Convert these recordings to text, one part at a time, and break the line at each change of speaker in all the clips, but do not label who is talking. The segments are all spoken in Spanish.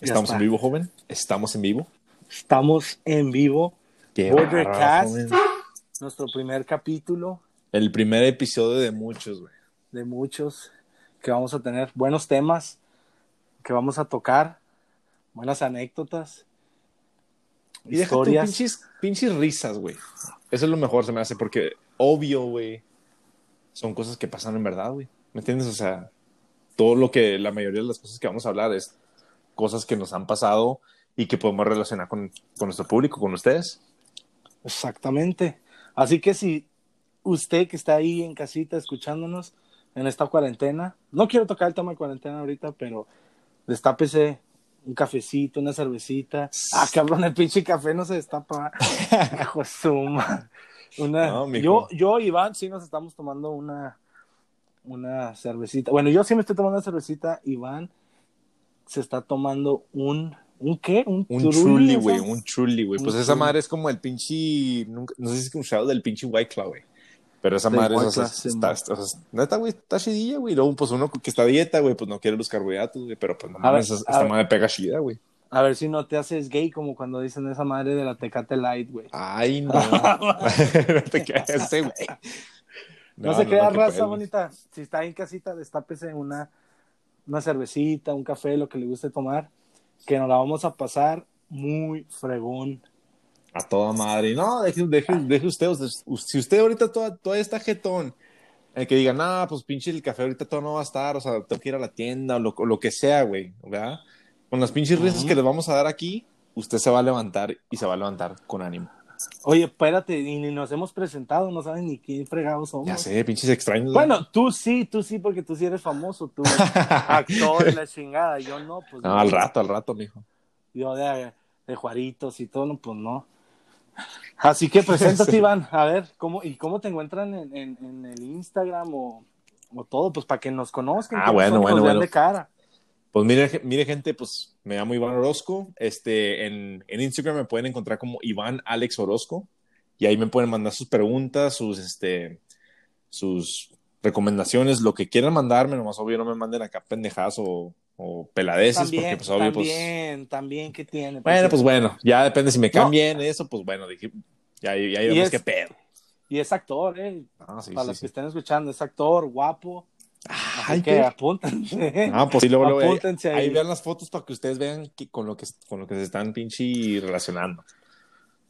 Estamos en vivo, joven. Estamos en vivo.
Estamos en vivo.
Qué
Bordercast, nuestro primer capítulo
El primer episodio de muchos, güey.
de muchos que vamos a tener buenos temas que vamos a tocar, buenas anécdotas,
Y deja tú
historias.
pinches, pinches risas, güey. Eso es lo mejor, se me hace, porque obvio, güey, son cosas que pasan en verdad, güey. ¿Me entiendes? O sea, todo lo que, la mayoría de las cosas que vamos a hablar es cosas que nos han pasado y que podemos relacionar con, con nuestro público, con ustedes.
Exactamente. Así que si usted que está ahí en casita escuchándonos en esta cuarentena, no quiero tocar el tema de cuarentena ahorita, pero destápese un cafecito, una cervecita. Ah, cabrón, el pinche café no se destapa. Hijo de su ma- Una,
No,
yo, yo, Iván, sí nos estamos tomando una, una cervecita. Bueno, yo sí me estoy tomando una cervecita. Iván se está tomando un, ¿un qué? Un,
Un
sea,
güey, un truly, güey. Pues esa madre es como el pinche, nunca- no sé si es escuchado del pinche White Claw, güey. Pero esa madre, o sea, está, está- o sea, neta, güey, está chidilla, güey. Luego, pues uno que está a dieta, güey, pues no quiere los carbohidratos, güey. Pero pues no
A ver,
mames,
a
esta
ver.
madre pega chida, güey.
A ver si no te haces gay como cuando dicen esa madre de la Tecate Light, güey.
Ay, no. no te güey.
No, se crea
que
raza
puedes.
bonita. Si está en casita, destápese una, una cervecita, un café, lo que le guste tomar, que nos la vamos a pasar muy fregón.
A toda madre. No, deje, deje, deje usted, si usted ahorita toda, todavía está jetón, el que diga, nah, pues pinche el café ahorita todo no va a estar, o sea, tengo que ir a la tienda o lo, o lo que sea, güey, ¿verdad? Con las pinches risas
Ujú.
que le vamos a dar aquí, usted se va a levantar y se va a levantar con ánimo.
Oye, espérate, y ni nos hemos presentado, no saben ni quién fregados somos.
Ya sé, pinches extraños.
Bueno, tú sí, tú sí, porque tú sí eres famoso, tú actor la chingada, yo no, pues
No,
no.
al rato, al rato, mijo.
Yo de, de Juaritos y todo, no, pues no. Así que preséntate, Iván. A ver, ¿cómo, ¿y cómo te encuentran en, en, en el Instagram o, o todo? Pues para que nos conozcan.
Ah, bueno, bueno, bueno.
de cara.
Pues mire, mire, gente, pues me llamo Iván Orozco. Este, en, en Instagram me pueden encontrar como Iván Alex Orozco. Y ahí me pueden mandar sus preguntas, sus, este, sus recomendaciones, lo que quieran mandarme. Nomás obvio no me manden acá pendejadas o, o peladeces,
También,
porque pues obvio, pues.
también, también, ¿qué tiene?
Bueno, pues bueno, ya depende si me
No.
cambien eso, pues bueno, dije, ya, ya vemos
es-
qué pedo.
Y es actor, ¿eh?
Ah, sí,
Para
sí,
los
sí.
que estén escuchando, es actor, guapo.
Ay,
que apúntense.
Ah, pues sí, luego, luego, ahí,
Apúntense
ahí
ahí.
vean las fotos para que ustedes vean que- con, lo que, con lo que se están pinche relacionando.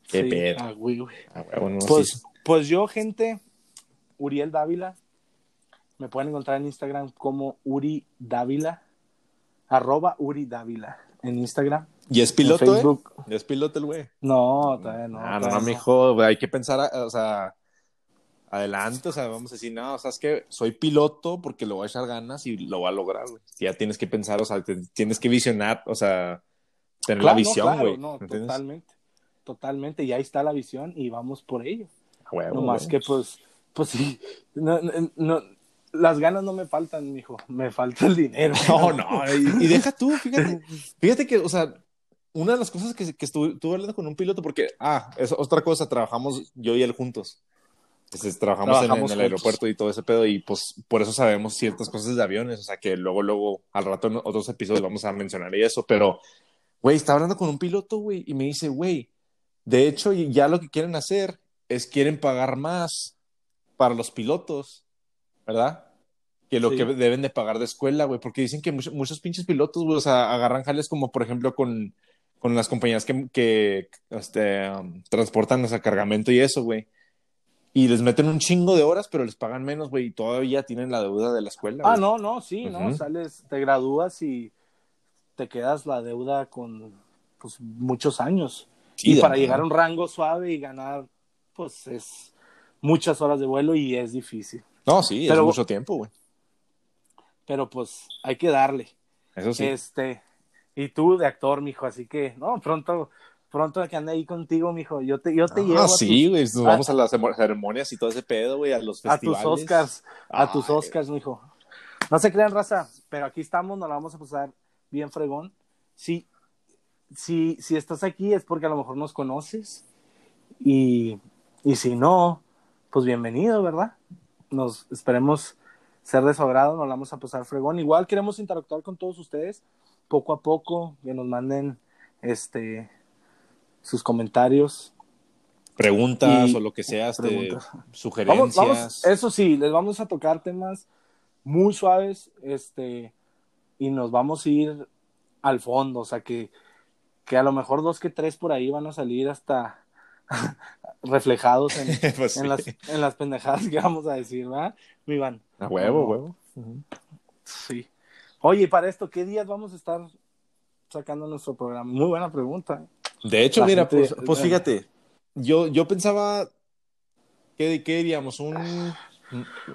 Qué pedo.
ah, güey, güey.
Ah, bueno,
Pues, pues yo, gente, Uriel Dávila, me pueden encontrar en Instagram como Uri Dávila, arroba Uri Dávila en Instagram.
¿Y es piloto, eh? ¿Y es piloto el güey?
No, todavía no.
Ah, no, no, mijo, güey, hay que pensar, a- o sea, adelante, o sea, vamos a decir, no, o sea, es que soy piloto porque lo voy a echar ganas y lo voy a lograr, güey. Ya tienes que pensar, o sea, te- tienes que visionar, o sea, tener
Claro,
la
no,
visión,
claro,
güey.
no,
¿me entiendes?
totalmente. Totalmente, y ahí está la visión y vamos por ello.
Ah, huevo,
no más que pues, pues sí, no, no- no, las ganas no me faltan, mijo, me falta el dinero.
No, no, y, y deja tú, fíjate, fíjate que, o sea, una de las cosas que, que estuve, estuve hablando con un piloto, porque, ah, es otra cosa, trabajamos yo y él juntos. Entonces, trabajamos, en-
Trabajamos
en, el
juntos.
aeropuerto y todo ese pedo, y pues por eso sabemos ciertas cosas de aviones, o sea, que luego, luego, al rato en otros episodios vamos a mencionar y eso, pero, güey, estaba hablando con un piloto, güey, y me dice, güey, de hecho, ya lo que quieren hacer es quieren pagar más para los pilotos, ¿verdad? Que lo
Sí.
que deben de pagar de escuela, güey, porque dicen que muchos, muchos pinches pilotos, güey, o sea, agarran jales como, por ejemplo, con, con las compañías que, que este, um, transportan, o sea, cargamento y eso, güey. Y les meten un chingo de horas, pero les pagan menos, güey, y todavía tienen la deuda de la escuela.
Ah, no, no, sí, no, sales, te gradúas y te quedas la deuda con pues muchos años. Y para llegar a un rango suave y ganar, pues es muchas horas de vuelo y es difícil.
No, sí,
Pero-
es mucho tiempo, güey.
Pero pues hay que darle.
Eso sí.
Este, y tú de actor, mijo, así que, no, pronto, pronto que ande ahí contigo, mijo. Yo te, yo te llevo
Ah, sí, güey, nos vamos a las ceremonias y todo ese pedo, güey, a los
a tus
festivales.
Oscars, a tus. Oscars, mijo. No se crean, raza, pero aquí estamos, nos la vamos a pasar bien fregón. Sí, si, si estás aquí es porque a lo mejor nos conoces y Y si no, pues bienvenido, ¿verdad? Nos esperemos ser de su agrado, nos la vamos a pasar fregón. Igual queremos interactuar con todos ustedes poco a poco, que nos manden este sus comentarios.
Preguntas
Y-
o lo que sea, este, sugerencias.
Vamos, vamos, eso sí, les vamos a tocar temas muy suaves, este, y nos vamos a ir al fondo, o sea que, que a lo mejor dos que tres por ahí van a salir hasta reflejados en,
Pues
en
sí.
las, en las pendejadas que vamos a decir, ¿verdad? Mi Iván.
A huevo, huevo.
Sí. Oye, y para esto, ¿qué días vamos a estar sacando nuestro programa? Muy buena pregunta.
De hecho,
La
mira,
gente-
pues, pues fíjate, yo, yo pensaba, ¿qué, qué diríamos? ¿Un,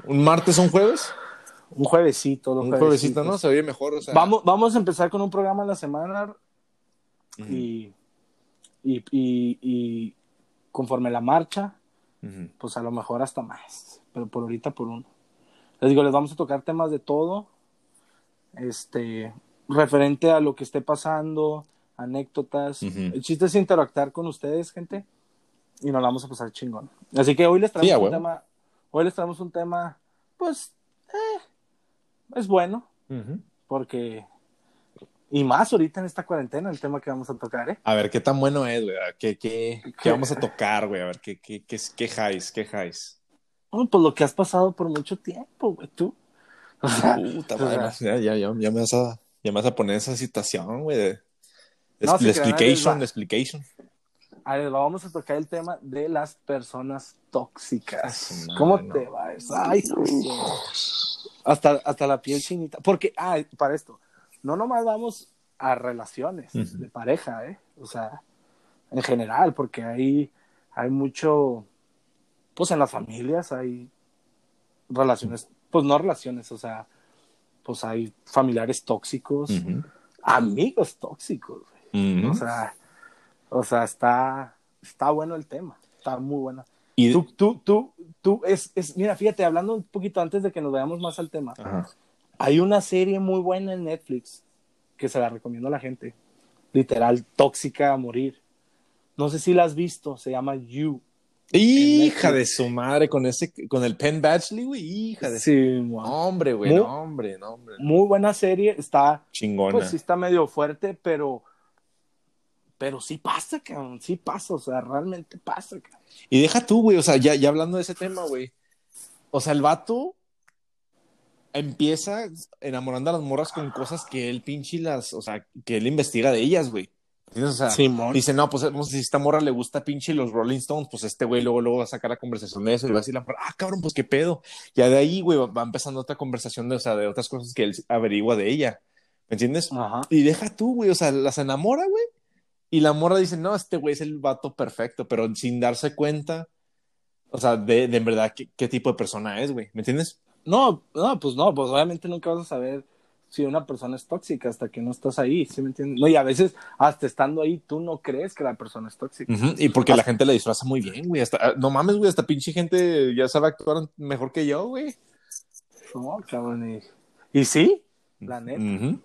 un martes o un jueves?
Un juevesito, los
Un juevesito, ¿no? Se oye mejor, o sea.
Vamos, vamos a empezar con un programa a la semana y, y conforme la marcha,
ujú.
pues a lo mejor hasta más, pero por ahorita por uno. Les digo, les vamos a tocar temas de todo, este, referente a lo que esté pasando, anécdotas.
Ujú.
El chiste es interactuar con ustedes, gente, y nos la vamos a pasar chingón. Así que hoy les traemos
Sí,
un tema, hoy les traemos un tema, pues, eh, es bueno, porque, y más ahorita en esta cuarentena, el tema que vamos a tocar, ¿eh?
A ver, ¿qué tan bueno es, güey? ¿Qué, qué, qué vamos a tocar, güey? A ver, ¿qué, qué, qué, qué highs? ¿Qué highs?
Bueno, pues lo que has pasado por mucho tiempo, güey, tú. O sea,
Puta
o sea,
madre, ya, ya, ya, me vas a, ya me vas a poner esa situación, güey. De, de
No,
de explication, de explication.
A ver, vamos a tocar el tema de las personas tóxicas.
Madre,
¿Cómo
no.
te va eso? Ay, hasta, hasta la piel chinita. Porque, ah, para esto, no nomás vamos a relaciones de pareja, ¿eh? O sea, en general, porque hay, hay mucho, pues en las familias hay relaciones, pues no relaciones, o sea, pues hay familiares tóxicos, amigos tóxicos. O sea, o sea, está, está bueno el tema, está muy bueno.
y,
Tú, tú, tú, tú, es, es, mira, fíjate, hablando un poquito antes de que nos vayamos más al tema,
Ajá.
Hay una serie muy buena en Netflix que se la recomiendo a la gente, literal, tóxica a morir. No sé si la has visto, se llama You.
Hija de su madre con ese, con el Penn Badgley, güey. Hija de su
Sí, wow.
hombre, güey.
Muy-
No, hombre, no, hombre.
Muy buena serie, está,
Chingona.
pues sí está medio fuerte, pero, pero sí pasa, cabrón, sí pasa, o sea, realmente pasa, cabrón.
Y deja tú, güey, o sea, ya, ya hablando de ese tema, güey. O sea, el vato empieza enamorando a las morras con cosas que él pinche las, o sea, que él investiga de ellas, güey. O sea,
Simón.
dice, no, pues sé si esta morra le gusta pinche los Rolling Stones, pues este güey luego, luego va a sacar la conversación de eso y va a decir la morra, ah, cabrón, pues qué pedo. Ya de ahí, güey, va- va empezando otra conversación de, o sea, de otras cosas que él averigua de ella. ¿Me entiendes?
Ajá.
Y deja tú, güey, o sea, las enamora, güey. Y la morra dice, no, este güey es el vato perfecto, pero sin darse cuenta, o sea, de, de en verdad qué, qué tipo de persona es, güey. ¿Me entiendes?
No, no, pues no, pues obviamente nunca vas a saber si una persona es tóxica hasta que no estás ahí, ¿sí me entiendes? No, y a veces hasta estando ahí tú no crees que la persona es tóxica.
Y porque la gente la disfraza muy bien, güey. Hasta, no mames, güey, hasta pinche gente ya sabe actuar mejor que yo, güey.
No, cabrón, y, y sí, la neta.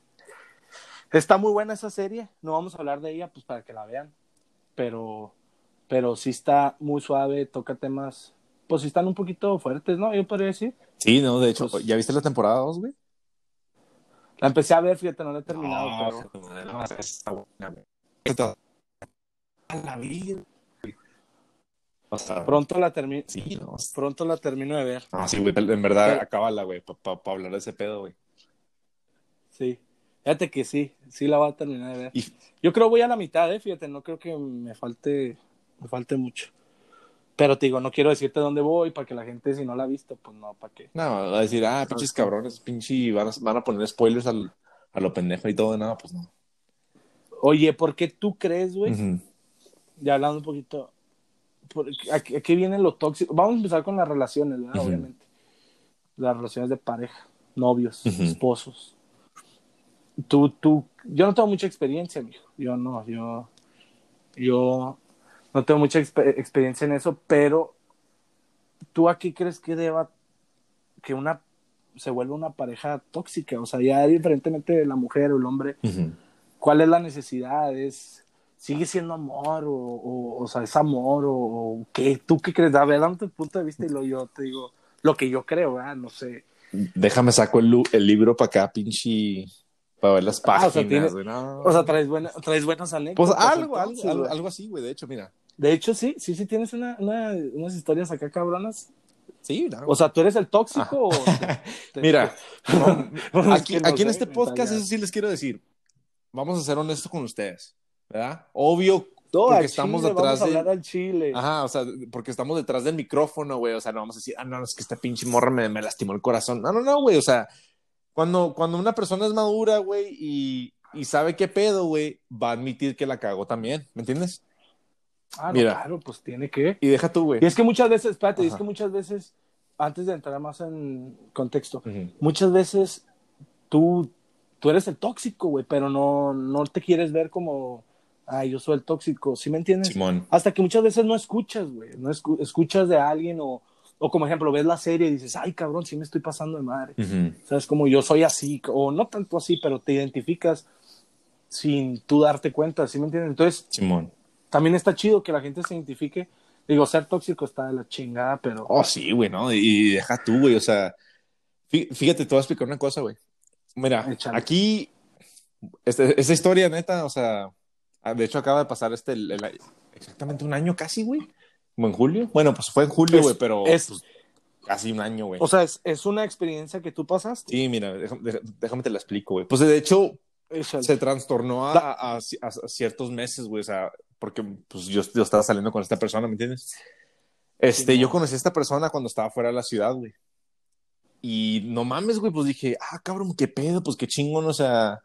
Está muy buena esa serie, no vamos a hablar de ella pues para que la vean, pero, pero sí está muy suave, toca temas, pues sí están un poquito fuertes, ¿no? Yo podría decir.
Sí, no, de hecho,
Pues-
¿ya viste la temporada 2, güey?
La empecé a ver, fíjate, no la he terminado, pero...
No, no, está buena, güey. Está- A la vida. O sea,
Pronto la termino,
sí, no,
pronto la termino de ver.
Ah, sí, güey, en verdad,
Pero-
acábala, güey, para hablar de ese pedo, güey.
Sí. Fíjate que sí, sí la voy a terminar de ver.
Y-
Yo creo voy a la mitad, eh, fíjate, no creo que me falte, me falte mucho. Pero te digo, no quiero decirte dónde voy para que la gente, si no la ha visto, pues no, para qué.
No, va a decir, ah, pinches cabrones, pinche, van a, van a poner spoilers al, a lo pendejo y todo, no, pues no.
Oye, ¿por qué tú crees, güey? Ya hablando un poquito, por- ¿a, qué- a qué viene lo tóxico? Vamos a empezar con las relaciones, ¿verdad? Obviamente. Las relaciones de pareja, novios, esposos. Tú, tú, yo no tengo mucha experiencia, mijo. Yo no, yo, yo no tengo mucha exper- experiencia en eso, pero ¿tú a qué crees que deba que una se vuelva una pareja tóxica? O sea, ya diferentemente de la mujer o el hombre. ¿cuál es la necesidad? ¿Es sigue siendo amor o, o, o sea, es amor o, o qué, tú qué crees, a ver, dame tu punto de vista y lo yo te digo lo que yo creo, ¿verdad? No sé.
Déjame saco el, libro para acá, pinche, para ver las
Ah, o sea,
páginas, no.
O sea, traes, buena, traes buenas anécdotas.
pues algo, algo,
entonces,
algo,
güey.
algo así, güey, de hecho, mira.
De hecho, sí, sí, sí tienes una, una- unas historias acá cabronas.
Sí, no,
O sea, ¿tú eres el tóxico o te- te-
Mira, no, aquí,
no
aquí en este podcast, eso sí les quiero decir. Vamos a ser honestos con ustedes, ¿verdad? Obvio,
No,
porque estamos
chile,
detrás
vamos a
de-
al chile.
Ajá, o sea, porque estamos detrás del micrófono, güey. O sea, no vamos a decir, ah, no, es que esta pinche morra me, me lastimó el corazón. No, no, no, güey. O sea, cuando, cuando una persona es madura, güey, y, y sabe qué pedo, güey, va a admitir que la cagó también. ¿Me entiendes?
Ah, no,
mira.
claro, pues tiene que.
Y deja tú, güey.
Y es que muchas veces, espérate, y es que muchas veces, antes de entrar más en contexto, muchas veces tú, tú eres el tóxico, güey, pero no, no te quieres ver como, ay, yo soy el tóxico, ¿sí me entiendes?
Simón.
Hasta que muchas veces no escuchas, güey, no escu- escuchas de alguien o, o como ejemplo, ves la serie y dices, ay, cabrón, sí me estoy pasando de madre.
Ujú.
¿Sabes? Como yo soy así, o no tanto así, pero te identificas sin tú darte cuenta, ¿sí me entiendes? Entonces,
Simón.
También está chido que la gente se identifique. Digo, ser tóxico está de la chingada, pero...
Oh, sí, güey, ¿no? Y deja tú, güey. O sea, fí- fíjate, te voy a explicar una cosa, güey. Mira,
Échale.
aquí, este, esa historia, neta, o sea, ah, de hecho acaba de pasar este, el- el- exactamente un año casi, güey. Como en julio. Bueno, pues fue en julio, güey, pero
es-
pues, casi un año, güey.
O sea, es, es una experiencia que tú pasaste.
sí, mira, déjame, déjame- déjame te la explico, güey. Pues de hecho,
Échale.
se trastornó a, a- a- a ciertos meses, güey, o sea, porque pues yo, yo estaba saliendo con esta persona, ¿me entiendes? Este,
Sí,
yo
no.
conocí a esta persona cuando estaba fuera de la ciudad, güey. Y no mames, güey, pues dije, ah, cabrón, qué pedo, pues qué chingón, o sea,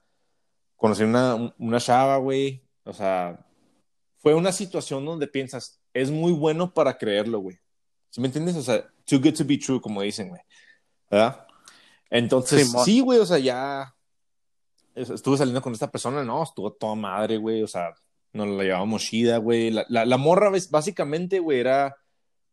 conocí una, una chava, güey, o sea, fue una situación donde piensas, es muy bueno para creerlo, güey. ¿Sí me entiendes? O sea, too good to be true, como dicen, güey. ¿Verdad? Entonces,
Simón.
sí, güey, o sea, ya es- estuve saliendo con esta persona, no, estuvo toda madre, güey, o sea, nos la llevábamos chida, güey. La, la, la morra, básicamente, güey, era,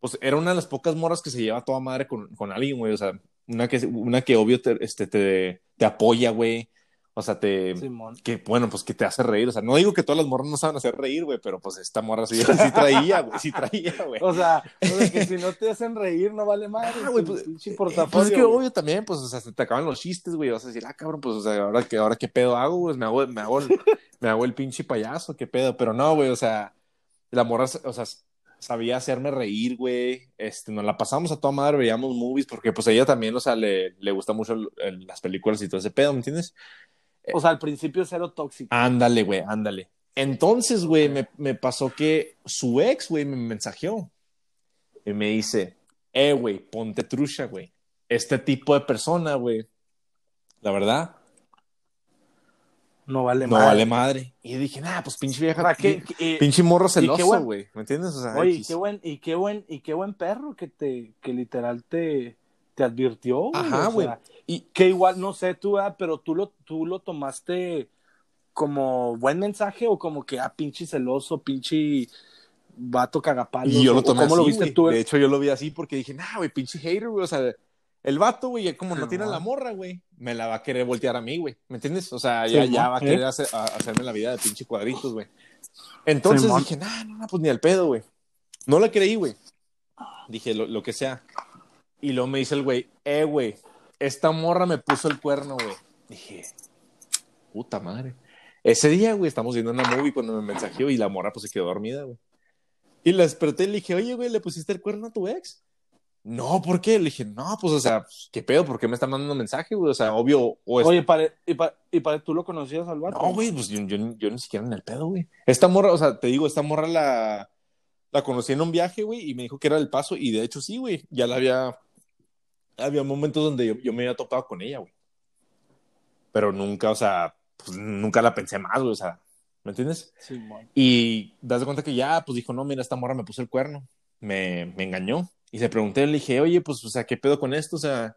pues, era una de las pocas morras que se lleva toda madre con, con alguien, güey, o sea, una que, una que obvio te, este, te, te apoya, güey, o sea, te,
Simón.
que bueno, pues que te hace reír, o sea, no digo que todas las morras no saben hacer reír, güey, pero pues esta morra sí, sí traía, güey, sí traía, güey.
O sea, o sea, que si no te hacen reír, no vale madre.
Ah, güey, pues,
portafolio,
pues es que
güey.
obvio también, pues, o sea, se te acaban los chistes, güey, vas a decir, ah, cabrón, pues, o sea, ahora, que, ahora qué pedo hago, güey, me hago, me hago, el, me hago el pinche payaso, qué pedo, pero no, güey, o sea, la morra, o sea, sabía hacerme reír, güey, este, nos la pasamos a toda madre, veíamos movies, porque pues a ella también, o sea, le, le gusta mucho el- el- las películas y todo ese pedo, ¿me entiendes?
O sea, al principio cero tóxico.
Ándale, güey, ándale. Entonces, güey, me, me pasó que su ex, güey, me mensajeó y me dice, eh, güey, ponte trucha, güey. Este tipo de persona, güey, la verdad,
No vale
no
madre.
vale madre. Y dije, nah, pues pinche vieja,
¿Para qué?
pin- pinche morro celoso, güey, ¿me entiendes? O sea,
Oye, y qué buen, y qué buen, y qué buen perro que te, que literal te, te advirtió, güey.
Ajá, güey.
sea,
Y
que igual, no sé tú, ah, pero tú lo, tú lo tomaste como buen mensaje o como que, ah, pinche celoso, pinche vato cagapalos.
Y yo lo tomé
¿Cómo
así,
lo viste
güey.
tú?
De hecho, yo lo vi así porque dije, nah, güey, pinche hater, güey. O sea, el vato, güey, como no tiene la morra, güey, me la va a querer voltear a mí, güey. ¿Me entiendes? O sea, ya,
Sí,
ya va a
¿Eh?
querer hacer- a- hacerme la vida de pinche cuadritos, güey. Entonces
Sí,
dije, nah, no, no, pues ni al pedo, güey. No la creí, güey. Dije, lo, lo que sea. Y luego me dice el güey, eh, güey, esta morra me puso el cuerno, güey. Dije, puta madre. Ese día, güey, estamos viendo una movie cuando me mensajeó y la morra pues se quedó dormida, güey. Y la desperté y le dije, oye, güey, ¿le pusiste el cuerno a tu ex? No, ¿por qué? Le dije, no, pues, o sea, pues, ¿qué pedo? ¿Por qué me está mandando mensaje, güey? O sea, obvio, o es...
Oye, para, y, para, y para tú lo conocías al vato.
no, güey, pues yo, yo, yo ni siquiera en el pedo, güey. Esta morra, o sea, te digo, esta morra la, la conocí en un viaje, güey, y me dijo que era del paso, y de hecho sí, güey, ya la había, había momentos donde yo, yo me había topado con ella, güey. Pero nunca, o sea, pues nunca la pensé más, güey, o sea, ¿me entiendes?
Sí, man.
Y das de cuenta que ya, pues dijo, no, mira, esta morra me puso el cuerno, me, me engañó. Y le pregunté, le dije, oye, pues, o sea, ¿qué pedo con esto? O sea,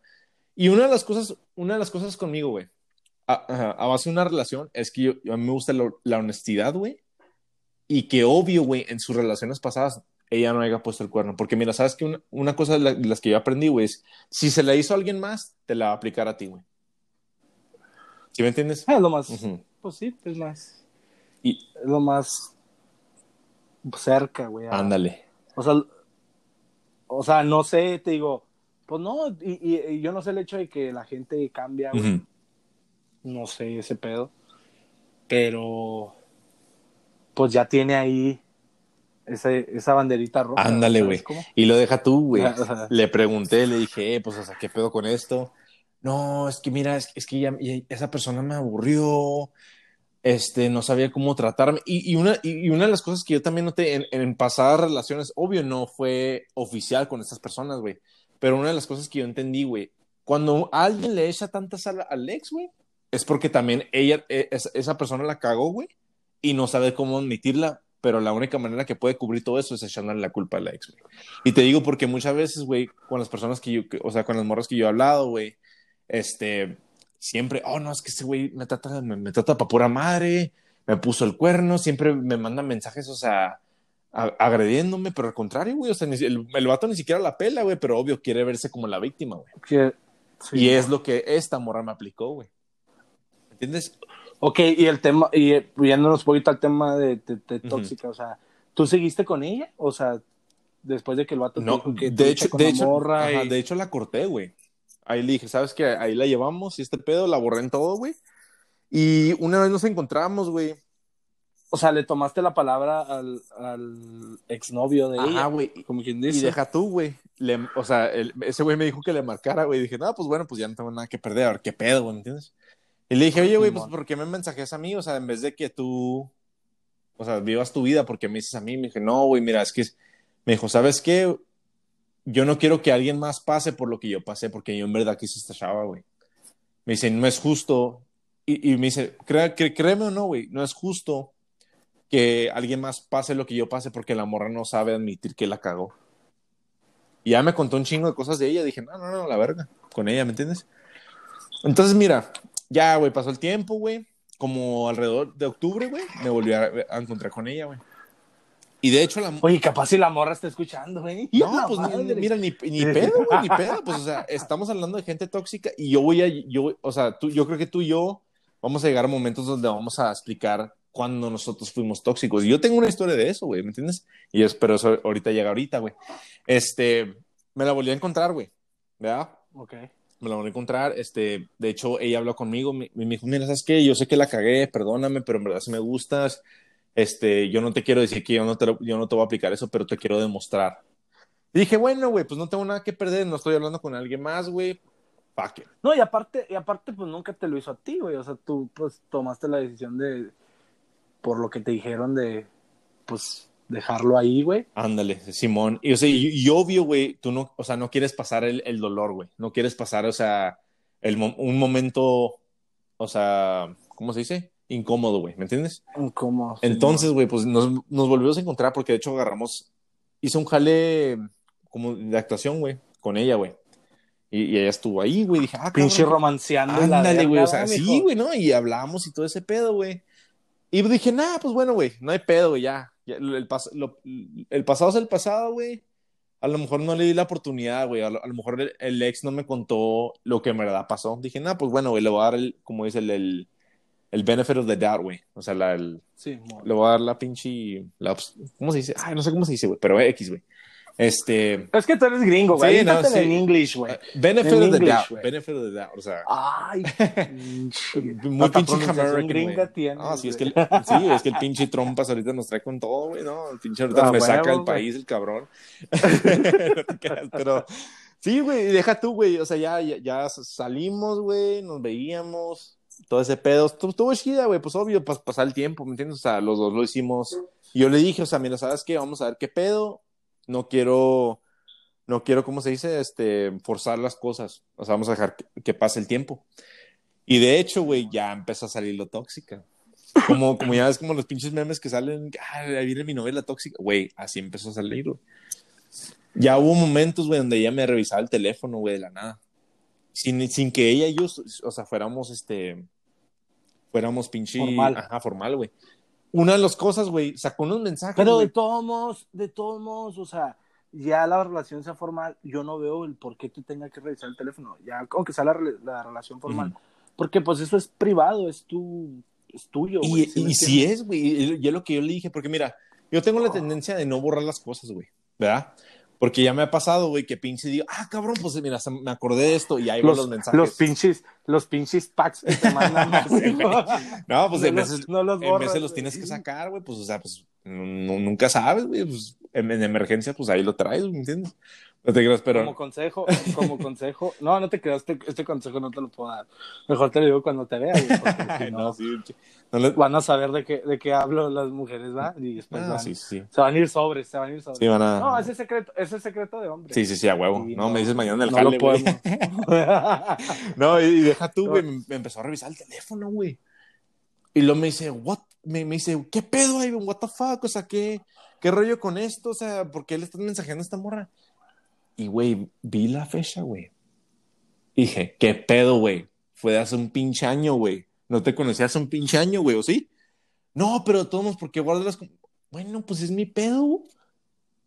y una de las cosas, una de las cosas conmigo, güey, a, a base de una relación, es que yo, a mí me gusta la honestidad, güey, y que obvio, güey, en sus relaciones pasadas, ella no haya puesto el cuerno. Porque mira, sabes que una, una cosa de, la- de las que yo aprendí, güey, es, si se la hizo a alguien más, te la va a aplicar a ti, güey. ¿Sí me entiendes?
Es lo más, pues sí, es más,
Y,
es lo más cerca, güey.
Ándale.
O sea, o sea, no sé, te digo, pues no, y, y- y yo no sé el hecho de que la gente cambia, güey. No sé ese pedo, pero pues ya tiene ahí ese, esa banderita roja.
Ándale,
¿sabes
güey. Y lo deja tú, güey. Le pregunté, le dije, eh, pues, o sea, ¿qué pedo con esto? No, es que mira, es, es que ya, ya- esa persona me aburrió, este, no sabía cómo tratarme. Y, y una, y, y una de las cosas que yo también noté en, en pasadas relaciones, obvio no fue oficial con estas personas, güey, pero una de las cosas que yo entendí, güey, cuando alguien le echa tanta sal al ex, güey, es porque también ella, es- esa persona la cagó, güey, y no sabe cómo admitirla, pero la única manera que puede cubrir todo eso es echándole la culpa al ex, güey. Y te digo porque muchas veces, güey, con las personas que yo, o sea, con las morras que yo he hablado, güey, este, siempre, oh, no, es que ese güey me trata, me, me trata pa' pura madre, me puso el cuerno, siempre me manda mensajes, o sea, a- agrediéndome, pero al contrario, güey, o sea, ni el, el vato ni siquiera la pela, güey, pero obvio quiere verse como la víctima, güey.
Sí.
Y es lo que esta morra me aplicó, güey. ¿Entiendes?
Ok, y el tema, y eh, yéndonos un poquito al tema de, de- de tóxica, o sea, ¿tú seguiste con ella? O sea, después de que el vato
No,
que
de hecho,
con
de
la
hecho,
morra y-
de hecho la corté, güey. Ahí le dije, ¿sabes qué? Ahí la llevamos y este pedo la borré en todo, güey. Y una vez nos encontramos, güey.
O sea, le tomaste la palabra al, al exnovio de
Ajá,
ella,
güey.
como quien
Y
dice.
deja tú, güey. O sea, el- ese güey me dijo que le marcara, güey. Dije, no, pues bueno, pues ya no tengo nada que perder. A ver qué pedo, güey, ¿entiendes? Y le dije, oye, güey, pues. ¿por qué me mensajes a mí? O sea, en vez de que tú, o sea, vivas tu vida, ¿por qué me dices a mí? Me dije, no, güey, mira, es que, me dijo, ¿sabes qué? Yo no quiero que alguien más pase por lo que yo pasé, porque yo en verdad quise esta chava, güey. Me dice, no es justo. Y, y me dice, "Cré- cré- créeme o no, güey, no es justo que alguien más pase lo que yo pase porque la morra no sabe admitir que la cagó. Y ya me contó un chingo de cosas de ella. Dije, no, no, no, la verga, con ella, ¿me entiendes? Entonces, mira, ya, güey, pasó el tiempo, güey. Como alrededor de octubre, güey, me volví a, a encontrar con ella, güey. Y de hecho, la,
Oye, capaz si la morra está escuchando, güey.
no, pues ni- mira, ni, ni pedo, güey, ni pedo. Pues, o sea, estamos hablando de gente tóxica y yo voy a, yo, o sea, tú, yo creo que tú y yo vamos a llegar a momentos donde vamos a explicar cuando nosotros fuimos tóxicos. Y yo tengo una historia de eso, güey, ¿me entiendes? Y espero eso ahorita llega ahorita, güey. Este, me la volví a encontrar, güey, ¿verdad?
Ok.
Me la volví a encontrar. Este, de hecho, ella habló conmigo. Me, me dijo, mira, ¿sabes qué? Yo sé que la cagué, perdóname, pero en verdad si me gustas. Este, yo no te quiero decir que yo no te, yo no te voy a aplicar eso, pero te quiero demostrar. Y dije, bueno, güey, pues no tengo nada que perder, no estoy hablando con alguien más, güey.
No, y aparte, y aparte, pues nunca te lo hizo a ti, güey. O sea, tú pues tomaste la decisión de, por lo que te dijeron de, pues, dejarlo ahí, güey.
Ándale, Simón. Y, o sea, y, y obvio, güey, tú no, o sea, no quieres pasar el, el dolor, güey. No quieres pasar, o sea, el, un momento, o sea, ¿cómo se dice? Incómodo, güey, ¿me entiendes?
¿Cómo?
Entonces, güey, pues nos, nos volvimos a encontrar porque de hecho agarramos, hizo un jale como de actuación, güey, con ella, güey. Y, y ella estuvo ahí, güey. Dije, ah,
Pinche romanceando
Ándale, güey. O sea,
¿verdad,
sí, güey, ¿no? Y hablamos y todo ese pedo, güey. Y dije, nah, pues bueno, güey, no hay pedo, güey, ya. Ya, el, pas- lo- el pasado es el pasado, güey. A lo mejor no le di la oportunidad, güey. A lo, a lo mejor el, el ex no me contó lo que en verdad pasó. Dije, nah, pues bueno, güey, le voy a dar el, como dice, el, el, el benefit of the doubt, güey. O sea, la, el,
Sí,
le voy a dar la pinche. La, ¿Cómo se dice? Ay, no sé cómo se dice, güey, pero X, güey. Este.
Es que tú eres gringo, güey.
Sí, no, sí.
en English, güey.
Benefit
En
of the
English,
doubt.
güey.
Benefit of the doubt. O sea.
Ay.
Muy pinche American,
gringa
güey.
tienes,
Ah, sí, es que, el, sí, es que el pinche trompas ahorita nos trae con todo, güey, ¿no? El pinche ahorita
Ah,
me
huevo,
saca del país, el cabrón. Pero sí, güey, deja tú, güey. O sea, ya, ya, ya salimos, güey, nos veíamos, todo ese pedo. Estuvo, chida, güey, pues obvio, pas, pasar el tiempo, ¿me entiendes? O sea, los dos lo hicimos. Y yo le dije, o sea, mira, ¿sabes qué? Vamos a ver qué pedo. No quiero, no quiero, ¿cómo se dice? Este, forzar las cosas. O sea, vamos a dejar que, que pase el tiempo. Y de hecho, güey, ya empezó a salir lo tóxica. Como, como ya ves, como los pinches memes que salen, ah, ahí viene mi novela tóxica. Güey, así empezó a salir, güey. Ya hubo momentos, güey, donde ella me revisaba el teléfono, güey, de la nada. Sin, sin que ella y yo, o sea, fuéramos, este, fuéramos pinche,
Formal.
ajá, formal, güey. Una de las cosas, güey, sacó unos mensajes,
Pero de
güey.
todos modos, de todos modos, o sea, ya la relación sea formal, yo no veo el por qué tú tengas que revisar el teléfono, ya aunque sea la, la relación formal, porque pues eso es privado, es tu, es tuyo, güey,
Y,
¿sí
y sí es, güey, y es lo que yo le dije, porque mira, yo tengo la tendencia de no borrar las cosas, güey, ¿verdad? Porque ya me ha pasado, güey, que pinche digo, ah, cabrón, pues mira, me acordé de esto y ahí van los mensajes.
Los pinches, los pinches packs que te mandan.
no, pues en veces, no los, en veces los tienes que sacar, güey, pues, o sea, pues, nunca sabes, güey, pues, en, en, emergencia, pues ahí lo traes, ¿me entiendes? No te creas, pero.
Como consejo, como consejo. No, no te creas, este, este, consejo no te lo puedo dar. Mejor te lo digo cuando te vea, güey. no, sí, no les... Van a saber de qué, de qué hablo las mujeres, ¿va? Y después ah, van, sí, sí. se van a ir sobres, se van a ir sobres. Sí, van a... No, ese secreto, ese secreto de hombre.
Sí, sí, sí, a huevo. no, me dices mañana en el no jale, güey. no, y, deja tú, güey. Me, empezó a revisar el teléfono, güey. Y luego me dice, what? Me, me dice, ¿qué pedo, güey? What the fuck? O sea, ¿qué, ¿qué rollo con esto? O sea, ¿por qué le estás mensajeando a esta morra? Y, güey, vi la fecha, güey. Dije, ¿qué pedo, güey? Fue de hace un pinche año, güey. No te conocía hace un pinche año, güey, ¿o sí? No, pero todos, ¿por qué guardas las... Bueno, pues es mi pedo.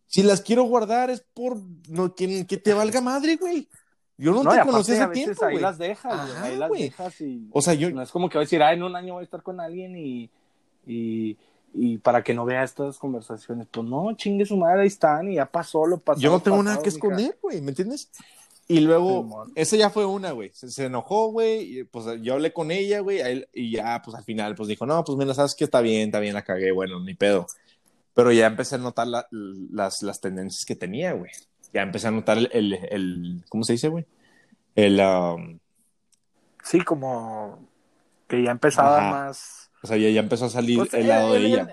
Si las quiero guardar es por no, que, que te valga madre, güey. Yo no, te conocí hace tiempo,
Ahí las dejas, ahí las dejas y... O sea, yo... No es como que voy a decir, ah, en un año voy a estar con alguien y... y y para que no vea estas conversaciones. Pues no, chingue su madre, ahí están y ya pasó, lo pasó.
Yo no tengo nada que esconder, güey, ¿me entiendes? Y luego, esa ya fue una, güey. Se, enojó, güey. Pues yo hablé con ella, güey. Y ya, pues al final, pues dijo, no, pues mira, sabes que está bien, está bien, la cagué, bueno, ni pedo. Pero ya empecé a notar las, las tendencias que tenía, güey. Ya empecé a notar el, el, ¿cómo se dice, güey? El, um...
sí, como que ya empezaba más
o sea, ya, empezó a salir pues, el lado de ella.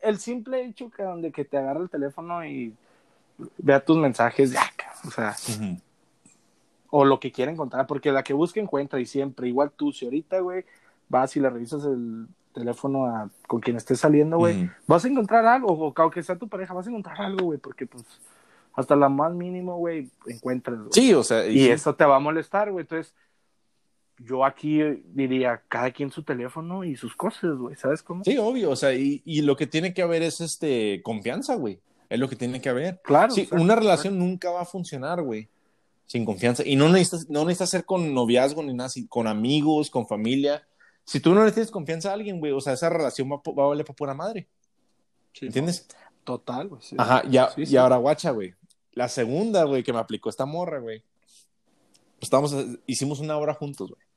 El, simple hecho que donde que te agarra el teléfono y vea tus mensajes, ya, o sea, o lo que quiera encontrar, porque la que busca encuentra y siempre, igual tú, si ahorita, güey, vas y le revisas el teléfono a, con quien estés saliendo, güey, vas a encontrar algo, o aunque sea tu pareja, vas a encontrar algo, güey, porque pues hasta la más mínimo, güey, encuentras.
Sí, o sea,
y, y eso te va a molestar, güey, entonces yo aquí diría, cada quien su teléfono y sus cosas, güey, ¿sabes cómo?
Sí, obvio, o sea, y, y, lo que tiene que haber es este confianza, güey. Es lo que tiene que haber.
Claro.
Sí, una relación nunca va a funcionar, güey, sin confianza. Y no necesitas, no necesitas ser con noviazgo ni nada, con amigos, con familia. Si tú no le tienes confianza a alguien, güey, o sea, esa relación va, va a valer para pura madre. ¿Entiendes?
Total, güey.
Ajá, y, y ahora guacha, güey. La segunda, güey, que me aplicó esta morra, güey. Pues estábamos, hicimos una hora juntos, güey.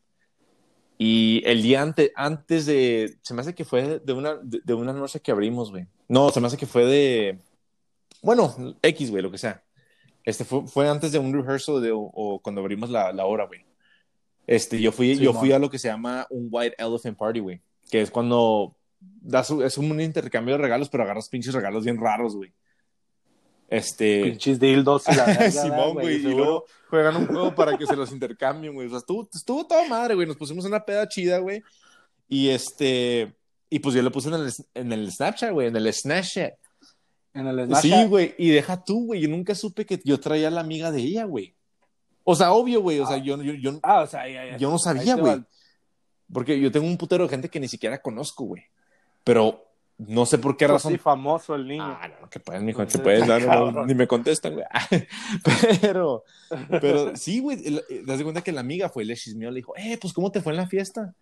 Y el día antes, antes de, se me hace que fue de una, de, una noche que abrimos, güey. No, se me hace que fue de, bueno, X, güey, lo que sea. Este fue, fue antes de un rehearsal de, o, cuando abrimos la, la hora, güey. Este, yo fui, yo fui a lo que se llama un White Elephant Party, güey. Que es cuando das, es un intercambio de regalos, pero agarras pinches regalos bien raros, güey. Este.
Pinches dildos y la
Simón, güey. Y luego juegan un juego para que se los intercambien, güey. O sea, estuvo, estuvo toda madre, güey. Nos pusimos una peda chida, güey. Y este. Y pues yo lo puse en el, en el Snapchat, güey. En el Snapchat.
En el Snapchat.
Sí, güey. Y deja tú, güey. Yo nunca supe que yo traía a la amiga de ella, güey. O sea, obvio, güey. O sea, yo, yo, yo,
ah, o sea, ya, ya.
yo no sabía, güey. Porque yo tengo un putero de gente que ni siquiera conozco, güey. Pero no sé por qué razón.
Sí, famoso el niño.
Ah, no, que pueden, mijo, que pueden, no, ni me contestan, güey. pero, pero sí, güey, te das cuenta que la amiga fue, le chismeó, le dijo, eh, pues, ¿cómo te fue en la fiesta?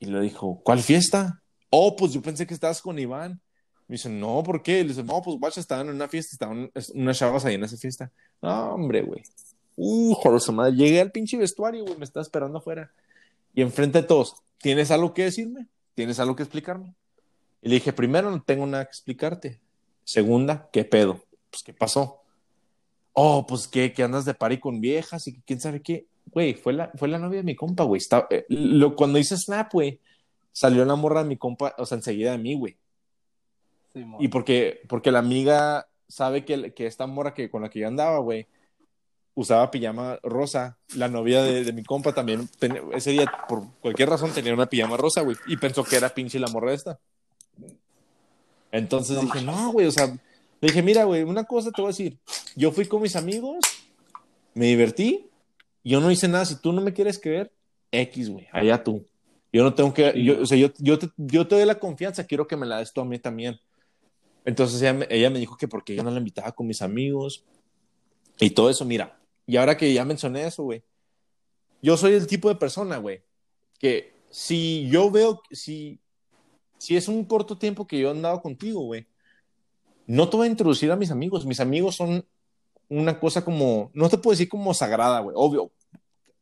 Y le dijo, ¿cuál fiesta? Oh, pues yo pensé que estabas con Iván. Me dice, no, ¿por qué? Le dice, no, pues, guacha, estaban en una fiesta, estaban unas chavas ahí en esa fiesta. No, hombre, güey. Uh, joder, su madre. Llegué al pinche vestuario, güey, me estaba esperando afuera. Y enfrente de todos, ¿tienes algo que decirme? ¿Tienes algo que explicarme? Y le dije, primero, no tengo nada que explicarte. Segunda, ¿qué pedo? Pues, ¿qué pasó? Oh, pues, ¿qué? Que andas de party con viejas y quién sabe qué. Güey, fue la, fue la novia de mi compa, güey. Eh, lo, cuando hice Snap, güey, salió la morra de mi compa, o sea, enseguida de mí, güey. Sí, y porque, porque la amiga sabe que, que esta morra que, con la que yo andaba, güey, usaba pijama rosa. La novia de, mi compa también, ese día, por cualquier razón, tenía una pijama rosa, güey. Y pensó que era pinche la morra esta. Entonces dije, no, güey, o sea, le dije, mira, güey, una cosa te voy a decir. Yo fui con mis amigos, me divertí, yo no hice nada. Si tú no me quieres creer, X, güey, allá tú. Yo no tengo que, yo, o sea, yo, yo, te, yo te doy la confianza, quiero que me la des tú a mí también. Entonces ella me, ella me dijo que porque yo no la invitaba con mis amigos y todo eso, mira. Y ahora que ya mencioné eso, güey, yo soy el tipo de persona, güey, que si yo veo, si si es un corto tiempo que yo he andado contigo, güey, no te voy a introducir a mis amigos. Mis amigos son una cosa como, no te puedo decir como sagrada, güey, obvio.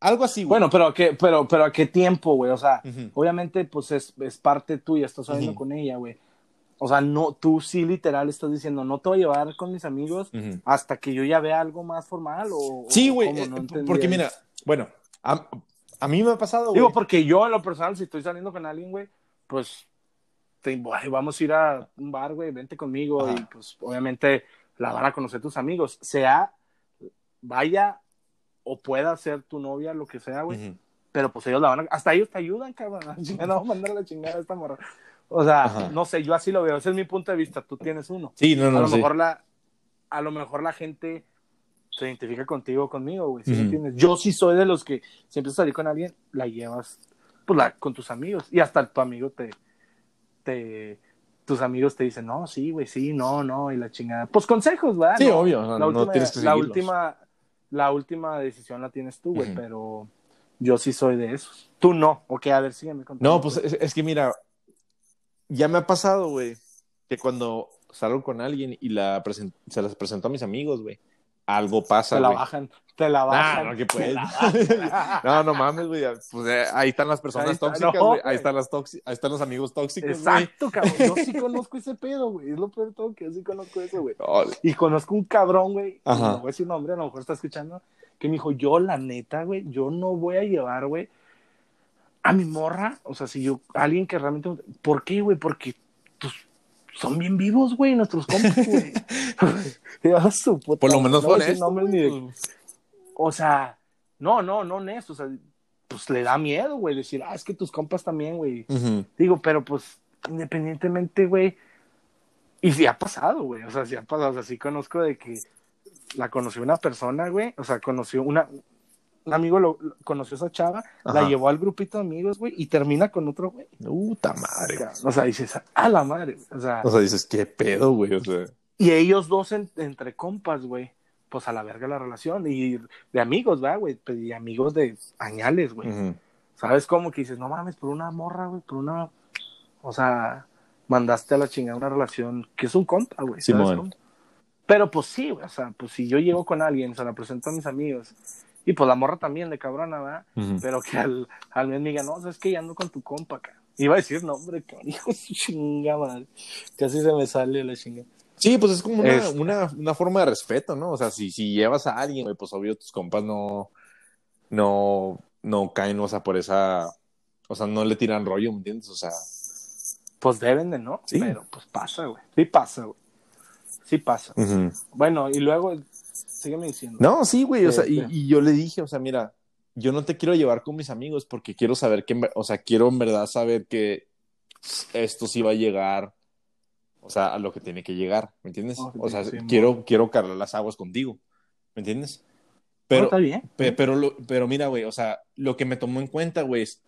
Algo así, güey.
Bueno, pero a qué, pero, pero a qué tiempo, güey. O sea, obviamente, pues es, es parte tuya, estás saliendo con ella, güey. O sea, no, tú sí literal estás diciendo, no te voy a llevar con mis amigos hasta que yo ya vea algo más formal o.
Sí, güey, eh,
no
porque mira, bueno, a, a mí me ha pasado, güey.
Digo, porque yo en lo personal, si estoy saliendo con alguien, güey, pues te, güey, vamos a ir a un bar, güey, vente conmigo
Ajá.
y pues obviamente la van a conocer tus amigos. Sea, vaya o pueda ser tu novia, lo que sea, güey.
Ujú.
Pero pues ellos la van a... Hasta ellos te ayudan, cabrón. No vamos a mandar a la chingada a esta morra. O sea,
Ajá.
no sé, yo así lo veo. Ese es mi punto de vista. Tú tienes uno.
Sí, no,
a
no,
lo
sí.
mejor la... A lo mejor la gente se identifica contigo o conmigo, güey. ¿sí me
Ujú.
entiendes? Yo sí soy de los que si empiezas a salir con alguien, la llevas pues, la, con tus amigos. Y hasta tu amigo te... te tus amigos te dicen, no, sí, güey, sí, no, no, y la chingada. Pues consejos, ¿verdad?
Sí,
No,
obvio, no,
la
no
última,
tienes que
la última, la última decisión la tienes tú, güey, pero yo sí soy de esos. Tú no. Ok, a ver, sígueme contando.
No, pues es, es que mira, ya me ha pasado, güey, que cuando salgo con alguien y la se las presento a mis amigos, güey, algo pasa,
te la
güey.
bajan, te la bajan.
no, que
te la bajan.
No, no mames, güey. Pues eh, ahí están las personas
Ahí está,
tóxicas,
no,
güey. Ahí están las tóxi- ahí están los amigos tóxicos, güey.
Exacto, cabrón. Yo sí conozco ese pedo, güey. Es lo peor de todo que yo sí conozco eso, güey.
Oh,
Y conozco un cabrón, güey.
Ajá.
No voy a decir nombre, a lo mejor está escuchando. Que me dijo, yo, la neta, güey, yo no voy a llevar, güey, a mi morra. O sea, si yo, alguien que realmente. ¿Por qué, güey? Porque son bien vivos, güey, nuestros compas, güey. Ya, su puta
Por lo menos
no
güey,
de-
pues,
O sea, no, no, no honesto. O sea, pues le da miedo, güey, decir, ah, es que tus compas también, güey. Digo, pero pues, independientemente, güey. Y sí ha pasado, güey. O sea, sí ha pasado. O sea, sí conozco de que la conoció una persona, güey. O sea, conoció una. Un amigo lo, lo- conoció a esa chava, la llevó al grupito de amigos, güey, y termina con otro, güey.
Puta madre.
O sea, dices, a la madre. O sea,
O sea, dices, qué pedo, güey. O sea,
y ellos dos en- entre compas, güey. Pues a la verga la relación. Y de amigos, ¿verdad, güey? Pues, Y amigos de añales, güey. ¿Sabes cómo? Que dices, no mames, por una morra, güey, por una. O sea, mandaste a la chingada una relación que es un compa, güey. ¿sabes
Simón.
cómo? Pero pues sí, güey, o sea, pues si yo llego con alguien, se la presento a mis amigos, y pues la morra también de cabrona, ¿verdad? Pero que al, al mes me diga, no, sabes que ya ando con tu compa, acá. Iba a decir nombre, cabrón, hijo de su chinga, madre. Casi se me sale la chinga.
Sí, pues es como una,
Es-
una, una forma de respeto, ¿no? O sea, si, si llevas a alguien, pues obvio tus compas no, no, no caen, o sea, por esa, o sea, no le tiran rollo, ¿me entiendes? O sea,
Pues deben de, ¿no?
Sí.
Pero pues pasa, güey. Sí pasa, güey. Sí pasa. Bueno, y luego, sígueme diciendo.
no, sí, güey, o sea, y,
sí.
y yo le dije, o sea, mira, yo no te quiero llevar con mis amigos porque quiero saber que, o sea, quiero en verdad saber que esto sí va a llegar, o sea, a lo que tiene que llegar, ¿me entiendes?
Oh,
O sea,
sí,
quiero, quiero cargar las aguas contigo, ¿me entiendes?
No,
Pero,
está bien.
Pe- Pero, lo- pero mira, güey, o sea, lo que me tomó en cuenta, güey, es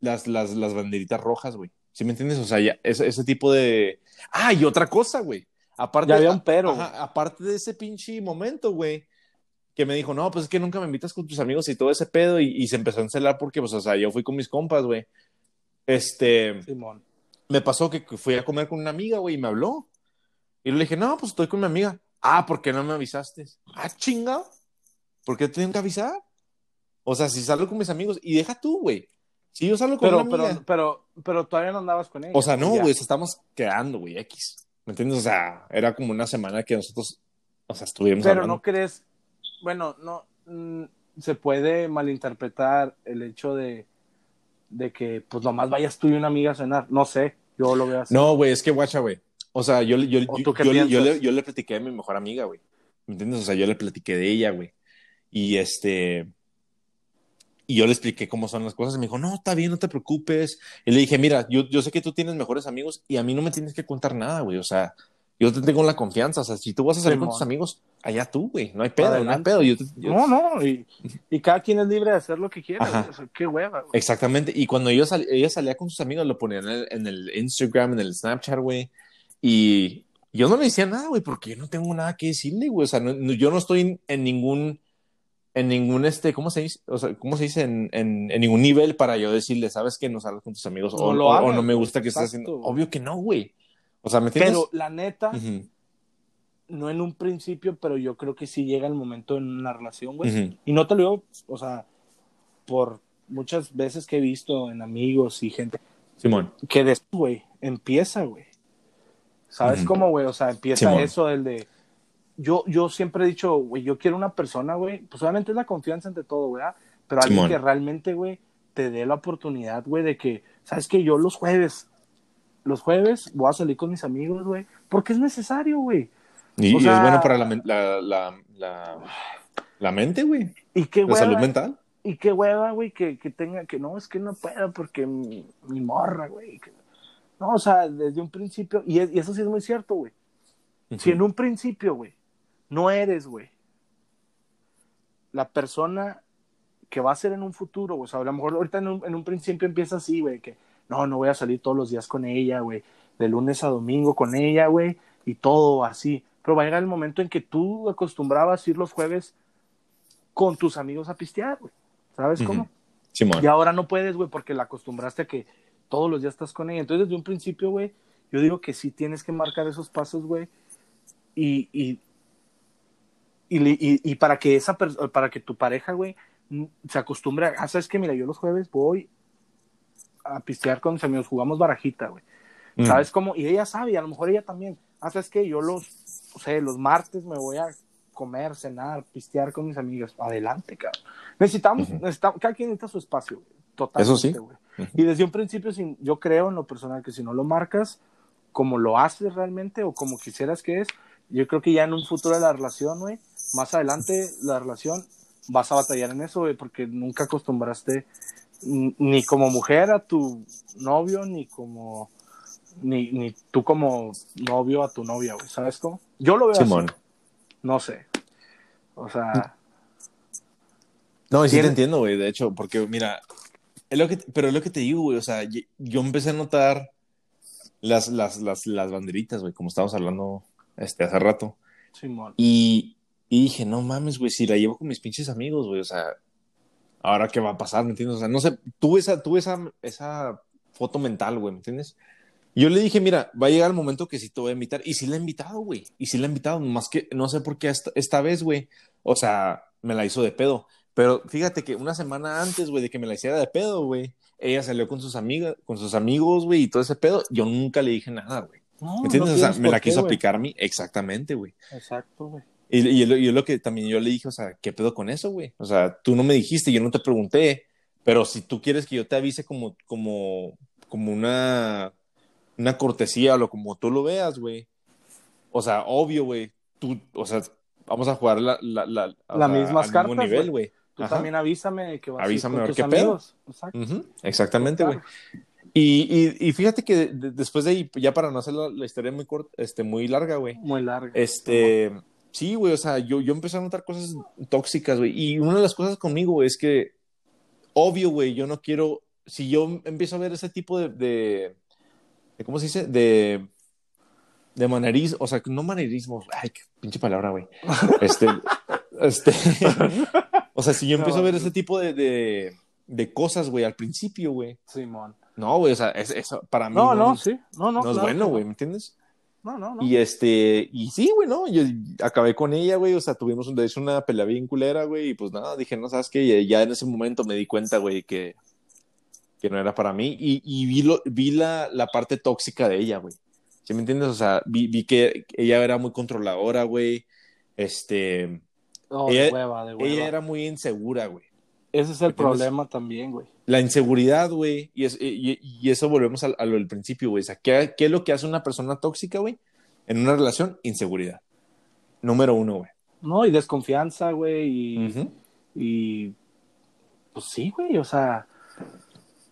las, las, las banderitas rojas, güey. ¿Sí me entiendes? O sea, ya, ese, ese tipo de... Ah, y otra cosa, güey. Aparte,
Ya había un pero,
ajá, aparte de ese pinche momento, güey, que me dijo, no, pues es que nunca me invitas con tus amigos y todo ese pedo, y, y se empezó a encelar porque, pues, o sea, yo fui con mis compas, güey. Este,
Simón.
me pasó que fui a comer con una amiga, güey, y me habló. Y le dije, no, pues estoy con mi amiga. Ah, ¿por qué no me avisaste? Ah, chinga. ¿Por qué te tengo que avisar? O sea, si salgo con mis amigos, y deja tú, güey. Si yo salgo con
Pero,
una amiga.
pero, pero, pero todavía no andabas con ella.
o sea, no, güey, estamos quedando, güey, X. ¿Me entiendes? O sea, era como una semana que nosotros, o sea, estuvimos
Pero
hablando.
no crees, bueno, no, mm, se puede malinterpretar el hecho de, de que, pues nomás vayas tú y una amiga a cenar. No sé, yo lo veo así.
No, güey, es que guacha, güey. O sea, yo, yo, yo,
¿O
yo, yo le, yo le platiqué a mi mejor amiga, güey. ¿Me entiendes? O sea, yo le platiqué de ella, güey. Y este. Y yo le expliqué cómo son las cosas. Y me dijo, no, está bien, no te preocupes. Y le dije, mira, yo, yo sé que tú tienes mejores amigos y a mí no me tienes que contar nada, güey. O sea, yo te tengo la confianza. O sea, si tú vas a salir con tus amigos, allá tú, güey. No hay pedo, no hay pedo. Yo te- yo-
No, no, y, y cada quien es libre de hacer lo que quiera.
Ajá.
güey. O sea, qué hueva. güey.
Exactamente. Y cuando ella, sal- ella salía con sus amigos, lo ponían en el, en el Instagram, en el Snapchat, güey. Y yo no le decía nada, güey, porque yo no tengo nada que decirle, güey. O sea, no- yo no estoy en, en ningún, en ningún, este, ¿cómo se dice? O sea, ¿cómo se dice? En, en, en ningún nivel para yo decirle, ¿sabes que No salgas con tus amigos.
No
o,
lo
o- o
hagas,
no me gusta que estés
Exacto.
haciendo. Obvio que no, güey. O sea, ¿me entiendes?
Pero la neta,
Ujú.
no en un principio, pero yo creo que sí llega el momento en una relación, güey.
Ujú.
Y no te lo digo, o sea, por muchas veces que he visto en amigos y gente,
Simón.
que después, güey, empieza, güey. ¿Sabes
Ujú.
cómo, güey? O sea, empieza
Simón.
eso del de... Yo, yo siempre he dicho, güey, yo quiero una persona, güey, pues obviamente es la confianza entre todo, güey, pero alguien
Simón.
que realmente, güey, te dé la oportunidad, güey, de que, ¿sabes que Yo los jueves, los jueves voy a salir con mis amigos, güey, porque es necesario, güey.
Y,
O
y
sea-
es bueno para la, la, la, la, la mente, güey.
Y qué
La
hueva,
salud mental.
y qué hueva, güey, que, que tenga, que no, es que no puedo porque mi, mi morra, güey. No, o sea, desde un principio, y, es- y eso sí es muy cierto, güey. Si en un principio, güey, no eres, güey, la persona que va a ser en un futuro, güey, o sea, a lo mejor ahorita en un, en un principio empieza así, güey, que no, no voy a salir todos los días con ella, güey, de lunes a domingo con ella, güey, y todo así. Pero va a llegar el momento en que tú acostumbrabas ir los jueves con tus amigos a pistear, güey. ¿Sabes cómo? Y ahora no puedes, güey, porque la acostumbraste a que todos los días estás con ella. Entonces, desde un principio, güey, yo digo que sí tienes que marcar esos pasos, güey. Y, y, y, y- y para que esa para que tu pareja, güey, se acostumbre a, ah, sabes que, mira, yo los jueves voy a pistear con mis amigos, jugamos barajita, güey.
Mm.
¿Sabes cómo? Y ella sabe, y a lo mejor ella también. Ah, ¿sabes qué? Yo los, o sea, los martes me voy a comer, cenar, pistear con mis amigos. Adelante, cabrón. Necesitamos, necesitamos cada quien necesita su espacio, güey. Totalmente,
Eso sí.
güey. Y desde un principio, sin, yo creo en lo personal que si no lo marcas como lo haces realmente o como quisieras que es, yo creo que ya en un futuro de la relación, güey, más adelante la relación vas a batallar en eso, güey, porque nunca acostumbraste ni como mujer a tu novio, ni como ni, ni tú como novio a tu novia, güey, ¿sabes cómo? Yo lo veo
Simón.
así, no sé. O sea,
No, sí
Tiene-
te entiendo, güey, de hecho, porque mira, es lo que, pero es lo que te digo, güey, o sea, yo empecé a notar las, las, las, las banderitas, güey, como estábamos hablando este, hace rato,
Simón.
y, y dije, no mames, güey, si la llevo con mis pinches amigos, güey, o sea, ahora qué va a pasar, ¿me entiendes? O sea, no sé, tuve esa, tuve esa, esa foto mental, güey, ¿me entiendes? Yo le dije, mira, va a llegar el momento que sí te voy a invitar, y sí la he invitado, güey, y sí la he invitado, más que no sé por qué esta, esta vez, güey, o sea, me la hizo de pedo. Pero fíjate que una semana antes, güey, de que me la hiciera de pedo, güey, ella salió con sus amigas, con sus amigos, güey, y todo ese pedo. Yo nunca le dije nada, güey.
No,
¿Me entiendes?
no
o sea, me la
qué,
quiso
güey.
aplicar a mí. Exactamente, güey.
Exacto, güey.
Y, y, lo- y lo que también yo le dije, o sea, ¿qué pedo con eso, güey? O sea, tú no me dijiste, yo no te pregunté, pero si tú quieres que yo te avise como, como, como una, una cortesía o como tú lo veas, güey. O sea, obvio, güey. Tú, o sea, vamos a jugar la, la, la, sea,
mismas
al
cartas,
mismo nivel,
güey. Tú
Ajá.
también avísame que vas
Avísame
a ir con tus amigos. Exacto.
Exactamente, güey. Y, y, y fíjate que de- después de ahí, ya para no hacer la, la historia muy corta, este, muy larga, güey.
Muy larga.
Este, sí, güey, o sea, yo, yo empecé a notar cosas tóxicas, güey. Y una de las cosas conmigo güey, es que, obvio, güey, yo no quiero, si yo empiezo a ver ese tipo de, de, de ¿cómo se dice? De, de manerismo, o sea, no manerismos, ay, qué pinche palabra, güey. Este, este, o sea, si yo empiezo a ver ese tipo de, de, de cosas, güey, al principio, güey.
Simón.
No, güey, o sea, es- eso para mí
No, no, sí. No, no.
no es bueno, güey,
no.
¿me entiendes?
No, no, no.
Y este, y sí, güey, ¿no? Yo acabé con ella, güey, o sea, tuvimos de hecho una pelea bien culera, güey, y pues nada, dije, no, ¿sabes qué? Y ya en ese momento me di cuenta, güey, que, que no era para mí, y, y vi, lo, vi la, la parte tóxica de ella, güey. ¿Sí me entiendes? O sea, vi, vi que ella era muy controladora, güey, este,
No, de
ella-
hueva, de hueva.
ella era muy insegura, güey.
Ese es el problema también, güey.
La inseguridad, güey, y, es- y, y eso volvemos a, a lo del principio, güey, o sea, ¿qué, ¿qué es lo que hace una persona tóxica, güey? En una relación, inseguridad. Número uno, güey.
No, y desconfianza, güey, y, y pues sí, güey, o sea,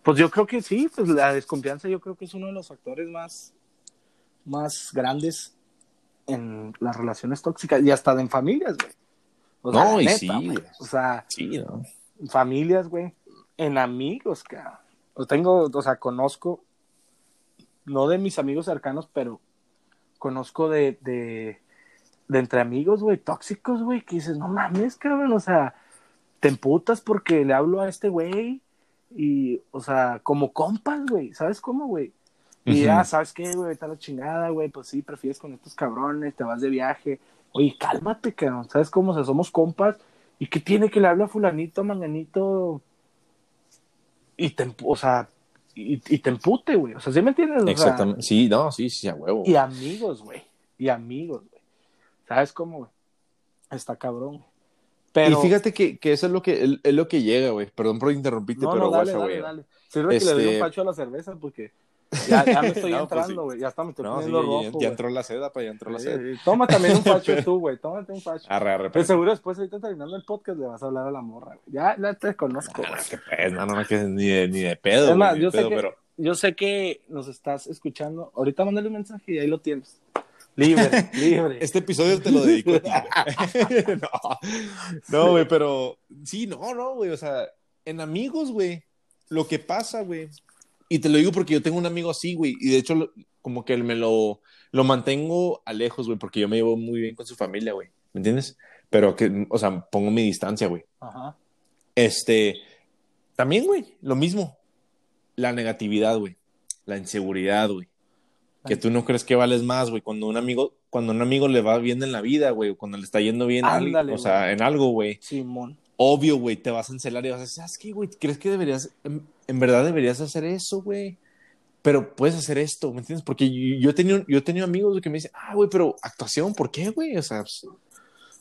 pues yo creo que sí, pues la desconfianza yo creo que es uno de los factores más, más grandes en las relaciones tóxicas y hasta en familias, güey. O sea,
No, y
neta,
sí,
güey. O sea,
Sí, ¿no?
familias, güey, en amigos, cabrón. O tengo, o sea, conozco, no de mis amigos cercanos, pero conozco de, de, de entre amigos, güey, tóxicos, güey, que dices, no mames, cabrón, o sea, te emputas porque le hablo a este güey y, o sea, como compas, güey, ¿sabes cómo, güey? Y ya, ¿sabes qué, güey? Está la chingada, güey. Pues sí, prefieres con estos cabrones, te vas de viaje. Oye, cálmate, cabrón. ¿Sabes cómo? O sea, somos compas. ¿Y qué tiene que le habla a fulanito, manganito? Y te, empu- o sea, y, y te empute, güey. O sea, ¿sí me entiendes? O sea.
Sí, no, sí, sí, a huevo.
y amigos, güey. Y amigos, güey. ¿Sabes cómo, güey? Está cabrón, güey. Pero...
Y fíjate que, que eso es lo que, es, lo que llega, güey. Perdón por interrumpirte,
no,
pero
no, dale,
guacha,
dale,
güey.
dale. Sirve que le doy
Este-
un pacho a la cerveza porque ya, ya me estoy
No, pues
entrando, güey. Ya me estoy
No, sí, ya,
rojo,
ya entró la seda, pa, ya entró la
Sí,
seda.
Toma también un pacho tú, güey. Tómate un pacho.
Arre, arre,
Pero
pues.
seguro después, ahorita terminando el podcast, le vas a hablar a la morra. güey. Ya, ya te conozco.
Ah, no, qué pedo, no, no, no, que ni de, ni de pedo,
Es más, yo sé,
pedo,
que,
pero...
yo sé que nos estás escuchando. Ahorita mándale un mensaje y ahí lo tienes. Libre, libre.
Este episodio te lo dedico a ti, güey. no, no, güey, pero sí, no, no, güey, o sea, en amigos, güey, lo que pasa, güey, y te lo digo porque yo tengo un amigo así, güey, y de hecho, lo- como que me lo, lo mantengo a lejos, güey, porque yo me llevo muy bien con su familia, güey, ¿me entiendes? Pero que, o sea, pongo mi distancia, güey.
Ajá.
Este, también, güey, lo mismo, la negatividad, güey, la inseguridad, güey. Que tú no crees que vales más, güey. Cuando un amigo, cuando un amigo le va bien en la vida, güey, cuando le está yendo bien, o sea, en algo, güey.
Simón.
Obvio, güey, te vas a encelar y vas a decir, ¿sabes qué, güey? ¿Crees que deberías, en, en verdad deberías hacer eso, güey? Pero puedes hacer esto, ¿me entiendes? Porque yo, yo he tenido, yo he tenido amigos que me dicen, ah, güey, pero actuación, ¿por qué, güey? O sea, pues,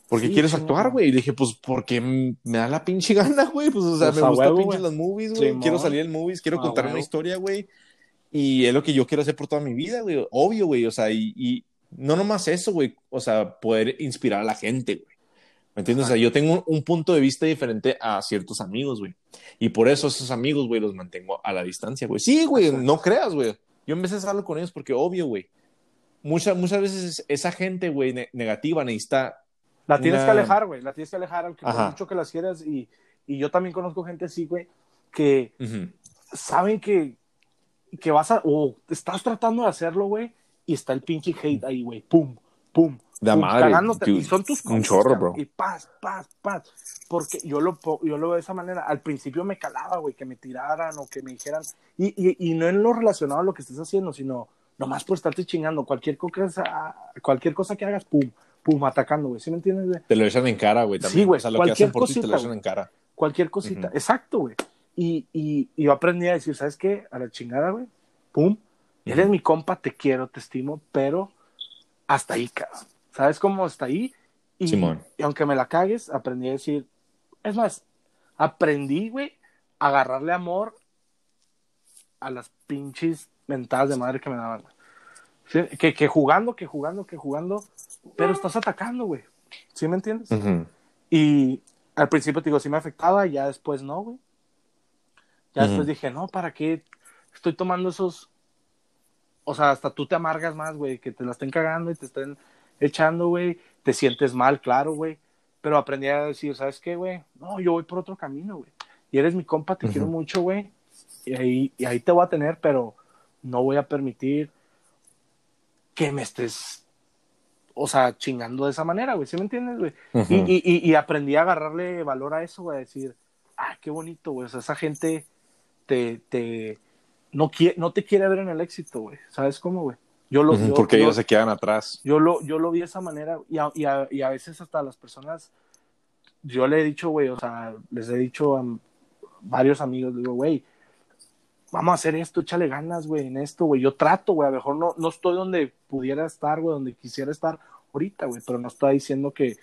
¿por qué
Sí,
quieres actuar, güey? Y le dije, pues, porque me da la pinche gana, güey. Pues, o sea,
Pues,
me gusta
huevo,
las movies, güey. Quiero salir en movies, quiero
A
contar
huevo.
una historia, güey. Y es lo que yo quiero hacer por toda mi vida, güey. Obvio, güey. O sea, y, y no nomás eso, güey. O sea, poder inspirar a la gente, güey. ¿Me entiendes? O sea, yo tengo un, un punto de vista diferente a ciertos amigos, güey. Y por eso esos amigos, güey, los mantengo a la distancia, güey. Sí, güey, no creas, güey. Yo empecé a hablar con ellos porque, obvio, güey. Muchas, muchas veces esa gente, güey, ne- negativa necesita.
La tienes
Una-
que alejar, güey. La tienes que alejar, aunque
Ajá.
mucho que las quieras. Y, y yo también conozco gente así, güey, que
Ujú.
saben que, que vas a. O estás tratando de hacerlo, güey, y está el pinche hate ahí, güey. Pum, pum.
La
pum,
madre,
cagándote.
dude.
Y son tus
Un
compas,
chorro, bro.
Y paz, paz, paz. Porque yo lo, yo lo veo de esa manera. Al principio me calaba, güey, que me tiraran o que me dijeran. Y, y, y no en lo relacionado a lo que estés haciendo, sino nomás por estarte chingando. Cualquier cosa, cualquier cosa que hagas, pum, pum, atacando, güey. ¿Sí me entiendes, güey?
Te lo echan en cara, güey. También.
Sí, güey,
O sea, lo que
cualquier
hacen por ti te lo
cosita,
echan en cara.
Cualquier cosita.
Ujú.
Exacto, güey. Y, y, y yo aprendí a decir, ¿sabes qué? A la chingada, güey. Pum. Eres
Ujú.
mi compa, te quiero, te estimo, pero hasta ahí, cabrón. ¿Sabes cómo hasta ahí? Y,
Simón.
y aunque me la cagues, aprendí a decir, es más, aprendí, güey, a agarrarle amor a las pinches mentadas de madre que me daban. Sí, Que, que jugando, que jugando, que jugando, pero estás atacando, güey. ¿Sí me entiendes? Y al principio te digo, sí me afectaba, y ya después no, güey. Ya después dije, no, ¿para qué estoy tomando esos? O sea, hasta tú te amargas más, güey, que te la estén cagando y te estén echando, güey. Te sientes mal, claro, güey. Pero aprendí a decir, ¿sabes qué, güey? No, yo voy por otro camino, güey. Y eres mi compa, te quiero mucho, güey. Y ahí, y ahí te voy a tener, pero no voy a permitir que me estés, o sea, chingando de esa manera, güey. ¿Sí me entiendes, güey? Y, y, y aprendí a agarrarle valor a eso, güey, a decir, ah, qué bonito, güey. O sea, esa gente te, te, no, quiere, no te quiere ver en el éxito, güey. ¿Sabes cómo, güey? Yo lo,
Ujú,
yo-
Porque
yo-
ellos se quedan atrás.
yo lo, yo lo vi de esa manera y a, y, a, y a veces hasta las personas, yo le he dicho, güey, o sea, les he dicho a varios amigos, digo, güey, vamos a hacer esto, échale ganas, güey, en esto, güey. Yo trato, güey, a lo mejor no, no estoy donde pudiera estar, güey, donde quisiera estar ahorita, güey, pero no estoy diciendo que,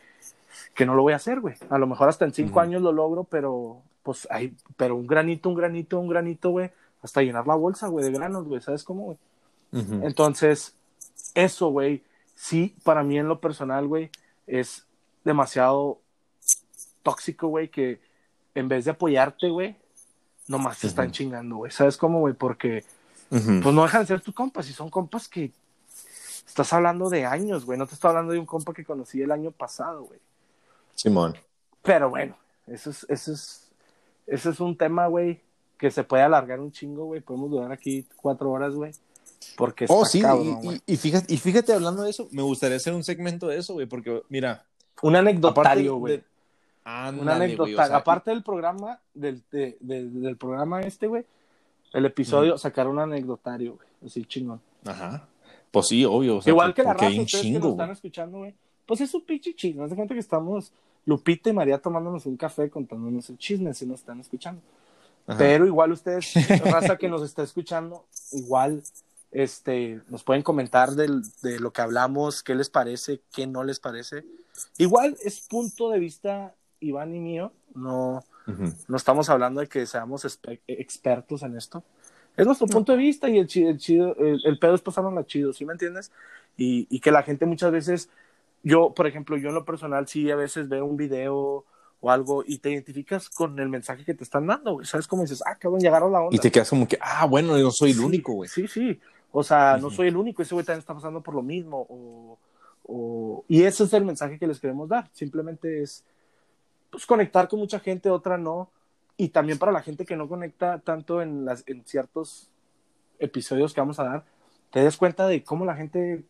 que no lo voy a hacer, güey. A lo mejor hasta en cinco años lo logro, pero, pues, hay, pero un granito, un granito, un granito, güey, hasta llenar la bolsa, güey, de granos, güey, ¿sabes cómo, güey? Entonces, eso, güey, sí, para mí en lo personal, güey, es demasiado tóxico, güey, que en vez de apoyarte, güey, nomás te están chingando, güey. ¿Sabes cómo, güey? Porque, pues no dejan de ser tus compas y son compas que estás hablando de años, güey. No te estoy hablando de un compa que conocí el año pasado, güey.
Simón.
Pero bueno, eso es, eso es, eso es un tema, güey, que se puede alargar un chingo, güey. Podemos durar aquí cuatro horas, güey. Porque está
Oh, sí,
cabrón,
y-
güey.
y, y fíjate, y fíjate, hablando de eso, me gustaría hacer un segmento de eso, güey, porque mira,
Un anecdotario, güey. Anécdota.
güey, o sea,
Aparte del programa, del, de- de- del programa este, güey, el episodio, sacar un anecdotario, güey. Así chingón.
Ajá. Pues sí, obvio. o sea,
Igual que la raza,
un
ustedes que
chingo,
nos están escuchando, güey. Pues es un pinche chisme. Haz de cuenta que estamos Lupita y María tomándonos un café contándonos el chisme si nos están escuchando.
Ajá.
Pero igual ustedes, raza que nos está escuchando, igual este, nos pueden comentar del- de lo que hablamos, qué les parece, qué no les parece. Igual es punto de vista Iván y mío, no, no estamos hablando de que seamos expertos en esto. Es nuestro punto de vista y el, chi- el chido, el, el pedo es pasárnosla chido, ¿sí me entiendes? Y, y que la gente muchas veces, yo, por ejemplo, yo en lo personal sí a veces veo un video o algo y te identificas con el mensaje que te están dando, güey. ¿Sabes cómo dices? Ah, cabrón, llegaron la onda.
Y te quedas como que, ah, bueno, yo no soy el
Sí,
único, güey.
Sí, sí. O sea, no soy el único, ese güey también está pasando por lo mismo. O, o- Y ese es el mensaje que les queremos dar. Simplemente es pues, conectar con mucha gente, otra no. Y también para la gente que no conecta tanto en, las, en ciertos episodios que vamos a dar, te des cuenta de cómo la gente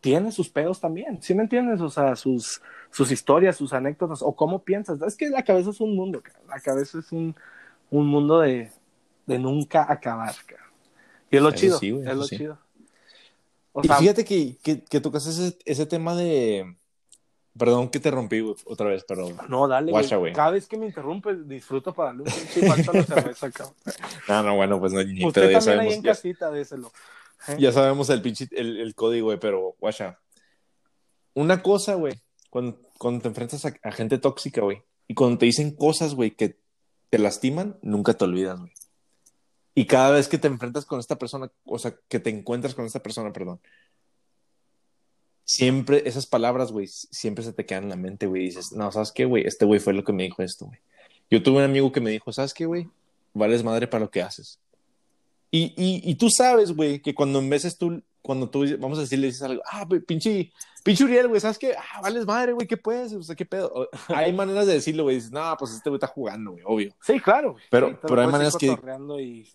tiene sus pedos también. ¿Sí me entiendes? O sea, sus, sus historias, sus anécdotas, o cómo piensas. Es que la cabeza es un mundo, cara. la cabeza es un, un mundo de, de nunca acabar. cara. Y es lo
Eso
chido.
sí, güey,
es lo
sí.
chido. O
Y
sea,
fíjate que, que, que tocas ese, ese tema de. Perdón que te rompí güey, otra vez, pero.
no, dale, güey. Cada vez que me interrumpes, disfruto para darle un pinche a la cerveza, cabrón.
No, no, bueno, pues no, ni
Usted
pedo, ya
también ahí en
ya,
casita, déselo.
Ya sabemos el pinche el, el código, güey, pero, guacha. Una cosa, güey, cuando, cuando te enfrentas a, a gente tóxica, güey, y cuando te dicen cosas, güey, que te lastiman, nunca te olvidas, güey. Y cada vez que te enfrentas con esta persona, o sea, que te encuentras con esta persona, perdón, siempre esas palabras, güey, siempre se te quedan en la mente, güey. Dices, no, ¿sabes qué, güey? Este güey fue lo que me dijo esto, güey. Yo tuve un amigo que me dijo, ¿sabes qué, güey? Vales madre para lo que haces. Y, y, y tú sabes, güey, que cuando en veces tú, cuando tú, vamos a decir, le dices algo, ah, güey, pinche, pinche Uriel, güey, ¿sabes qué? Ah, vales madre, güey, ¿qué puedes? O sea, ¿qué pedo? O- Hay maneras de decirlo, güey. Dices, no, pues este güey está jugando, güey, obvio.
Sí, claro. güey.
Pero-
Sí,
pero hay maneras que-
y-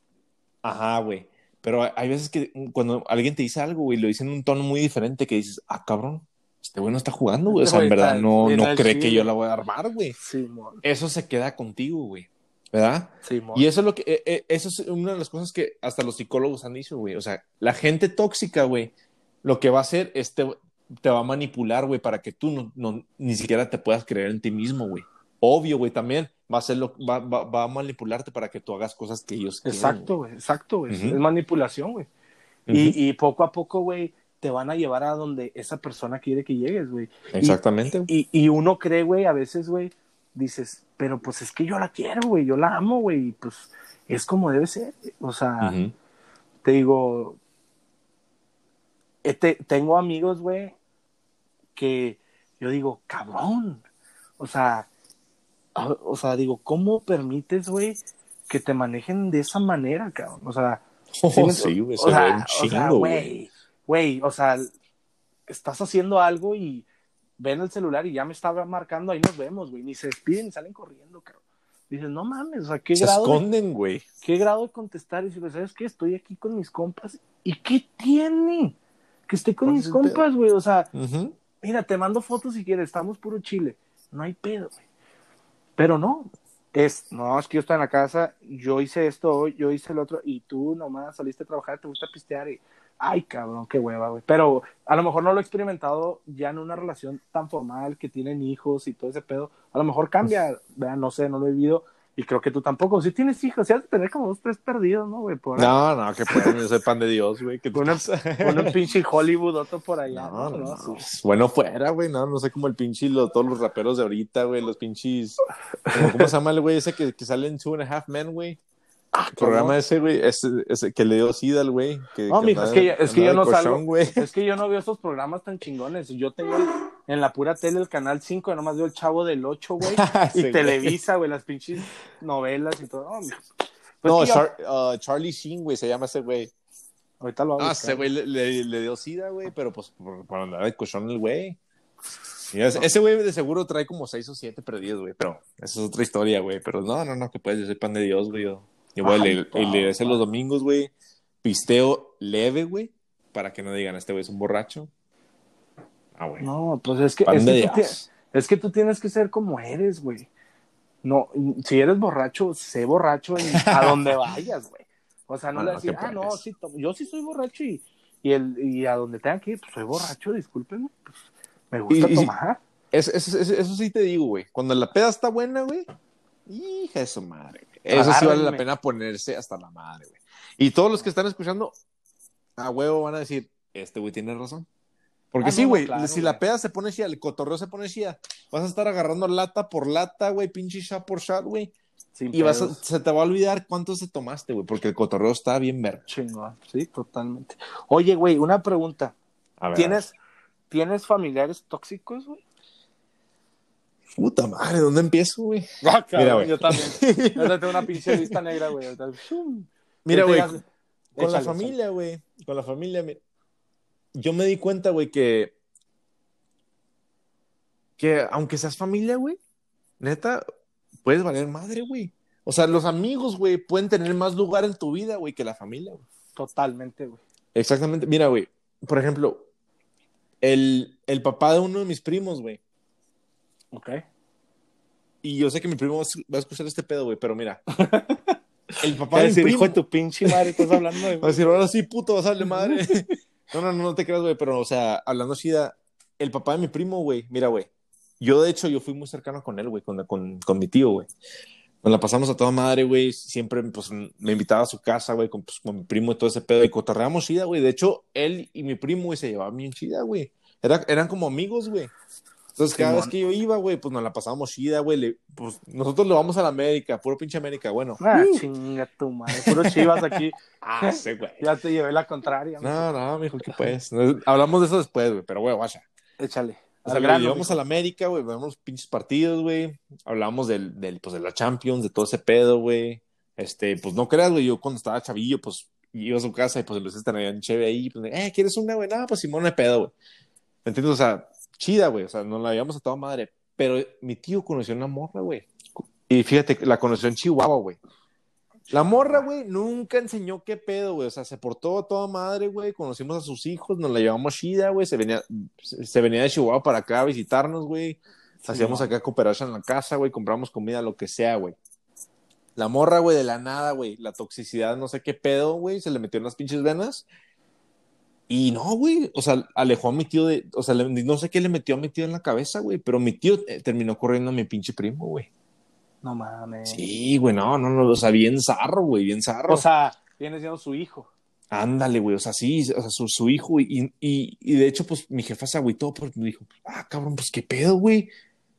Ajá, güey. Pero hay- veces que cuando alguien te dice algo, güey, lo dice en un tono muy diferente que dices, ah, cabrón, este güey no está jugando, güey. O sea, en verdad no, no cree que yo la voy a armar, güey.
Simón,
Eso se queda contigo, güey. ¿Verdad?
Simón.
Y eso es lo que, eh, eh, eso es una de las cosas que hasta los psicólogos han dicho, güey. O sea, la gente tóxica, güey, lo que va a hacer es te, te va a manipular, güey, para que tú no, no- ni siquiera te puedas creer en ti mismo, güey. Obvio, güey, también va a ser lo, va, va, va a manipularte para que tú hagas cosas que ellos
Exacto, güey, exacto, güey. Es manipulación, güey. y, y poco a poco, güey, te van a llevar a donde esa persona quiere que llegues, güey.
Exactamente.
Y, y uno cree, güey, a veces, güey, dices, pero pues es que yo la quiero, güey, yo la amo, güey, y pues es como debe ser. O sea, te digo, eh, te- tengo amigos, güey, que yo digo, cabrón, o sea, o sea, digo, ¿cómo permites, güey, que te manejen de esa manera, cabrón? O sea,
Oh,
Sí, me-
sí, güey,
o
se
sea,
güey,
güey, o sea, estás haciendo algo y ven el celular y ya me estaba marcando, ahí nos vemos, güey, ni se despiden, ni salen corriendo, cabrón. Dices, no mames, o sea, qué
Se
grado, de,
esconden, güey.
qué grado de contestar y decirle, ¿sabes qué? Estoy aquí con mis compas. ¿Y qué tiene? Que esté con
¿Cuál
mis compas, güey, o sea, mira, te mando fotos si quieres, estamos puro chile. No hay pedo, güey. Pero no, es, no, es que yo estoy en la casa, yo hice esto hoy, yo hice el otro, y tú nomás saliste a trabajar, te gusta pistear y, ay, cabrón, qué hueva, güey. Pero a lo mejor no lo he experimentado ya en una relación tan formal que tienen hijos y todo ese pedo. A lo mejor cambia, ¿verdad? no sé, no lo he vivido. Y creo que tú tampoco. Si tienes hijos, si has de tener como dos, tres perdidos, ¿no, güey? Por.
No, no, que pueden, yo soy pan de Dios, güey. ¿Qué te
Con un-
pasa?
Con un pinche Hollywood, otro por allá.
No, no, no. Pues, Bueno, fuera, güey, no, no sé cómo el pinche, lo- todos los raperos de ahorita, güey, los pinches, como, ¿cómo se llama el güey ese que, que sale en Two and a Half Men, güey?
Ah,
programa ese, güey, ese, ese que le dio sida al güey. Que,
No,
que
mijo, es que, ya- es que yo no salgo. Es que yo no veo esos programas tan chingones. Yo tengo el- en la pura tele el canal 5, y nomás veo el chavo del 8, güey.
Sí,
y. Televisa, güey, las pinches novelas y todo. No. Pues
No,
yo-
uh, Charlie Sheen, güey, se llama ese güey.
ahorita lo hago.
Ah, ese güey le, le, le dio sida, güey, pero pues por, por andar de cochón el güey. Ese ese güey de seguro trae como seis o siete perdidos, güey, pero esa es otra historia, güey. Pero no, no, no, que puedes, yo soy pan de Dios, güey. Yo,
Ay, papá.
y leer ese los domingos, güey. Pisteo leve, güey, para que no digan, este güey es un borracho. Ah, güey.
No, pues es que, es
de
que, tú, ti-
Dios.
es que tú tienes que ser como eres, güey. No, si eres borracho, sé borracho en, a donde vayas, güey. O sea, no,
No,
le decir, ah, no, sí, yo sí soy borracho y, y, el, y a donde tenga que ir, pues soy borracho, discúlpenme, pues me gusta
Y- y-
tomar.
Es- es- es- eso sí te digo, güey. Cuando la peda está buena, güey. Hija de su madre, Eso sí vale la pena ponerse hasta la madre, güey. Y todos los que están escuchando, a huevo van a decir, este güey tiene razón. Porque
Ah,
sí,
no,
güey,
claro,
si la peda se pone chida, el cotorreo se pone chida, vas a estar agarrando lata por lata, güey, pinche shot por shot, güey.
Sin
Y vas a- se te va a olvidar cuántos te tomaste, güey, porque el cotorreo está bien verga.
Chingón, sí, totalmente. Oye, güey, una pregunta.
A ver,
¿Tienes, ¿Tienes familiares tóxicos, güey?
Puta madre, ¿dónde empiezo, güey?
Ah,
Mira, güey.
Yo también. Yo tengo una pinche lista negra, güey.
Mira, güey, Con la familia, güey. Con la familia. mi- Yo me di cuenta, güey, que. Que aunque seas familia, güey, neta, puedes valer madre, güey. O sea, los amigos, güey, pueden tener más lugar en tu vida, güey, que la familia, güey.
Totalmente, güey.
Exactamente. Mira, güey, por ejemplo, el, el papá de uno de mis primos, güey.
Ok.
Y yo sé que mi primo va a escuchar este pedo, güey, pero mira. El papá de mi primo.
hijo de tu pinche madre, estás hablando de
Va a decir, ahora sí, puto, vas a darle madre. No, no, no, no te creas, güey, pero, o sea, hablando chida, el papá de mi primo, güey, mira, güey, yo de hecho, yo fui muy cercano con él, güey, con, con, con mi tío, güey. Nos la pasamos a toda madre, güey, siempre, pues, me invitaba a su casa, güey, con, pues, con mi primo y todo ese pedo, y cotorreamos chida, güey. De hecho, él y mi primo, güey, se llevaban bien chida, güey. Era, eran como amigos, güey. Entonces, cada vez que yo iba, güey, pues nos la pasábamos chida, güey. Pues nosotros lo vamos a la América, puro pinche América, bueno.
Ah, chinga tu madre. Puro chivas aquí.
Ah, sí, güey.
Ya te llevé la contraria. mijo.
No, no, mijo, ¿qué pues? No, Hablamos de eso después, güey, pero güey, guacha.
Échale.
O sea,
grano,
llevamos
mijo.
a la América, güey, vemos los pinches partidos, güey. Hablamos del, del, pues, de la Champions, de todo ese pedo, güey. Este, pues no creas, güey, yo cuando estaba chavillo, pues iba a su casa y pues los tenían chévere ahí. Pues, eh, ¿quieres una, güey? No, pues Simón, no hay pedo, güey. ¿Me entiendes? O sea, chida, güey. O sea, nos la llevamos a toda madre. Pero mi tío conoció una morra, güey. Y fíjate, la conoció en Chihuahua, güey. La morra, güey, nunca enseñó qué pedo, güey. O sea, se portó a toda madre, güey. Conocimos a sus hijos, nos la llevamos chida, güey. Se venía, se venía de Chihuahua para acá a visitarnos, güey. Hacíamos acá cooperación en la casa, güey. Compramos comida, lo que sea, güey. La morra, güey, de la nada, güey. La toxicidad, no sé qué pedo, güey. Se le metió en las pinches venas. Y no, güey. O sea, alejó a mi tío de. O sea, le- no sé qué le metió a mi tío en la cabeza, güey. Pero mi tío eh, terminó corriendo a mi pinche primo, güey.
No mames.
Sí, güey, no, no, no. O sea, bien zarro, güey, bien zarro.
O sea, viene siendo su hijo.
Ándale, güey, o sea, sí, o sea, su, su hijo, y, y, y de hecho, pues mi jefa se agüitó porque me dijo, ah, cabrón, pues qué pedo, güey.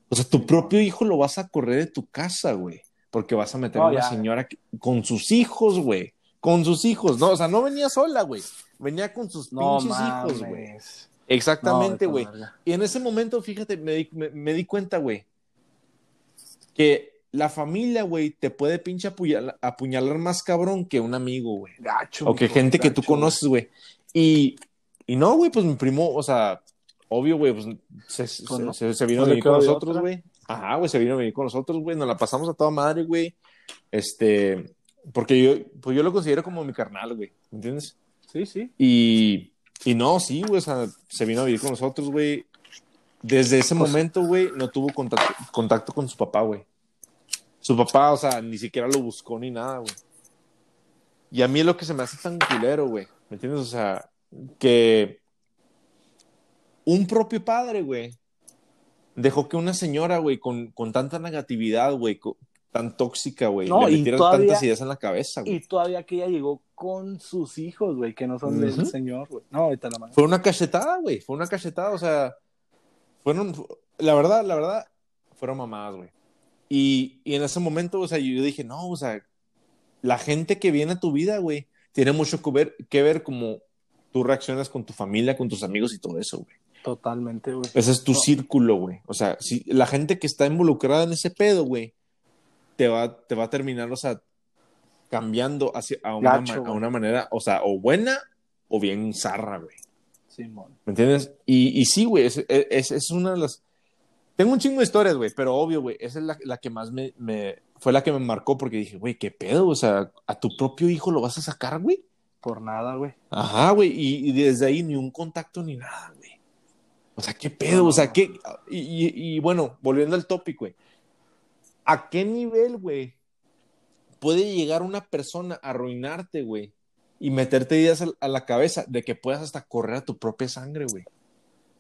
O sea, tu propio hijo lo vas a correr de tu casa, güey, porque vas a meter a una
ya.
señora que- con sus hijos, güey, con sus hijos, no, o sea, no venía sola, güey, venía con sus
No
pinches
mames.
hijos, güey. Exactamente, güey. y en ese momento, fíjate, me di, me, me di cuenta, güey, que la familia, güey, te puede pinche apuñalar, apuñalar más cabrón que un amigo, güey.
Gacho.
O que gente que tú conoces, güey. Y, y no, güey, pues mi primo, o sea, obvio, güey, pues se, se-
no.
se- se vino
No
a vivir con nosotros, güey. Ajá, güey, se vino a vivir con nosotros, güey. Nos la pasamos a toda madre, güey. Este, porque yo, pues yo lo considero como mi carnal, güey. ¿Me entiendes?
Sí, sí.
Y, y no, sí, güey, o sea, se vino a vivir con nosotros, güey. Desde ese momento, güey, no tuvo contacto, contacto con su papá, güey. Su papá, o sea, ni siquiera lo buscó ni nada, güey. Y a mí es lo que se me hace tan culero, güey. ¿Me entiendes? O sea, que un propio padre, güey, dejó que una señora, güey, con, con tanta negatividad, güey, tan tóxica, güey,
No,
le
y
metiera
todavía-
tantas ideas en la cabeza, güey.
Y todavía que ella llegó con sus hijos, güey, que no son del
Ujú.
señor, güey. No, ahorita la mano.
Fue una cachetada, güey. Fue una cachetada, o sea, fueron, la verdad, la verdad, fueron mamadas, güey. Y, y en ese momento, o sea, yo dije, no, o sea, la gente que viene a tu vida, güey, tiene mucho que ver, que ver como tú reaccionas con tu familia, con tus amigos y todo eso, güey.
Totalmente, güey.
Ese es tu
No.
círculo, güey. O sea, si la gente que está involucrada en ese pedo, güey, te va, te va a terminar, o sea, cambiando hacia, a, una, a una manera, o sea, o buena o bien zarra, güey.
Simón.
¿Me entiendes? Y, y sí, güey, es, es, es una de las... Tengo un chingo de historias, güey, pero obvio, güey, esa es la, la que más me, me... Fue la que me marcó porque dije, güey, ¿qué pedo? O sea, ¿a tu propio hijo lo vas a sacar, güey?
Por nada, güey.
Ajá, güey, y, y desde ahí ni un contacto ni nada, güey. O sea, ¿qué pedo? O sea, ¿qué...? Y, y- y bueno, volviendo al tópico, güey. ¿A qué nivel, güey, puede llegar una persona a arruinarte, güey? Y meterte ideas a la cabeza de que puedas hasta correr a tu propia sangre, güey.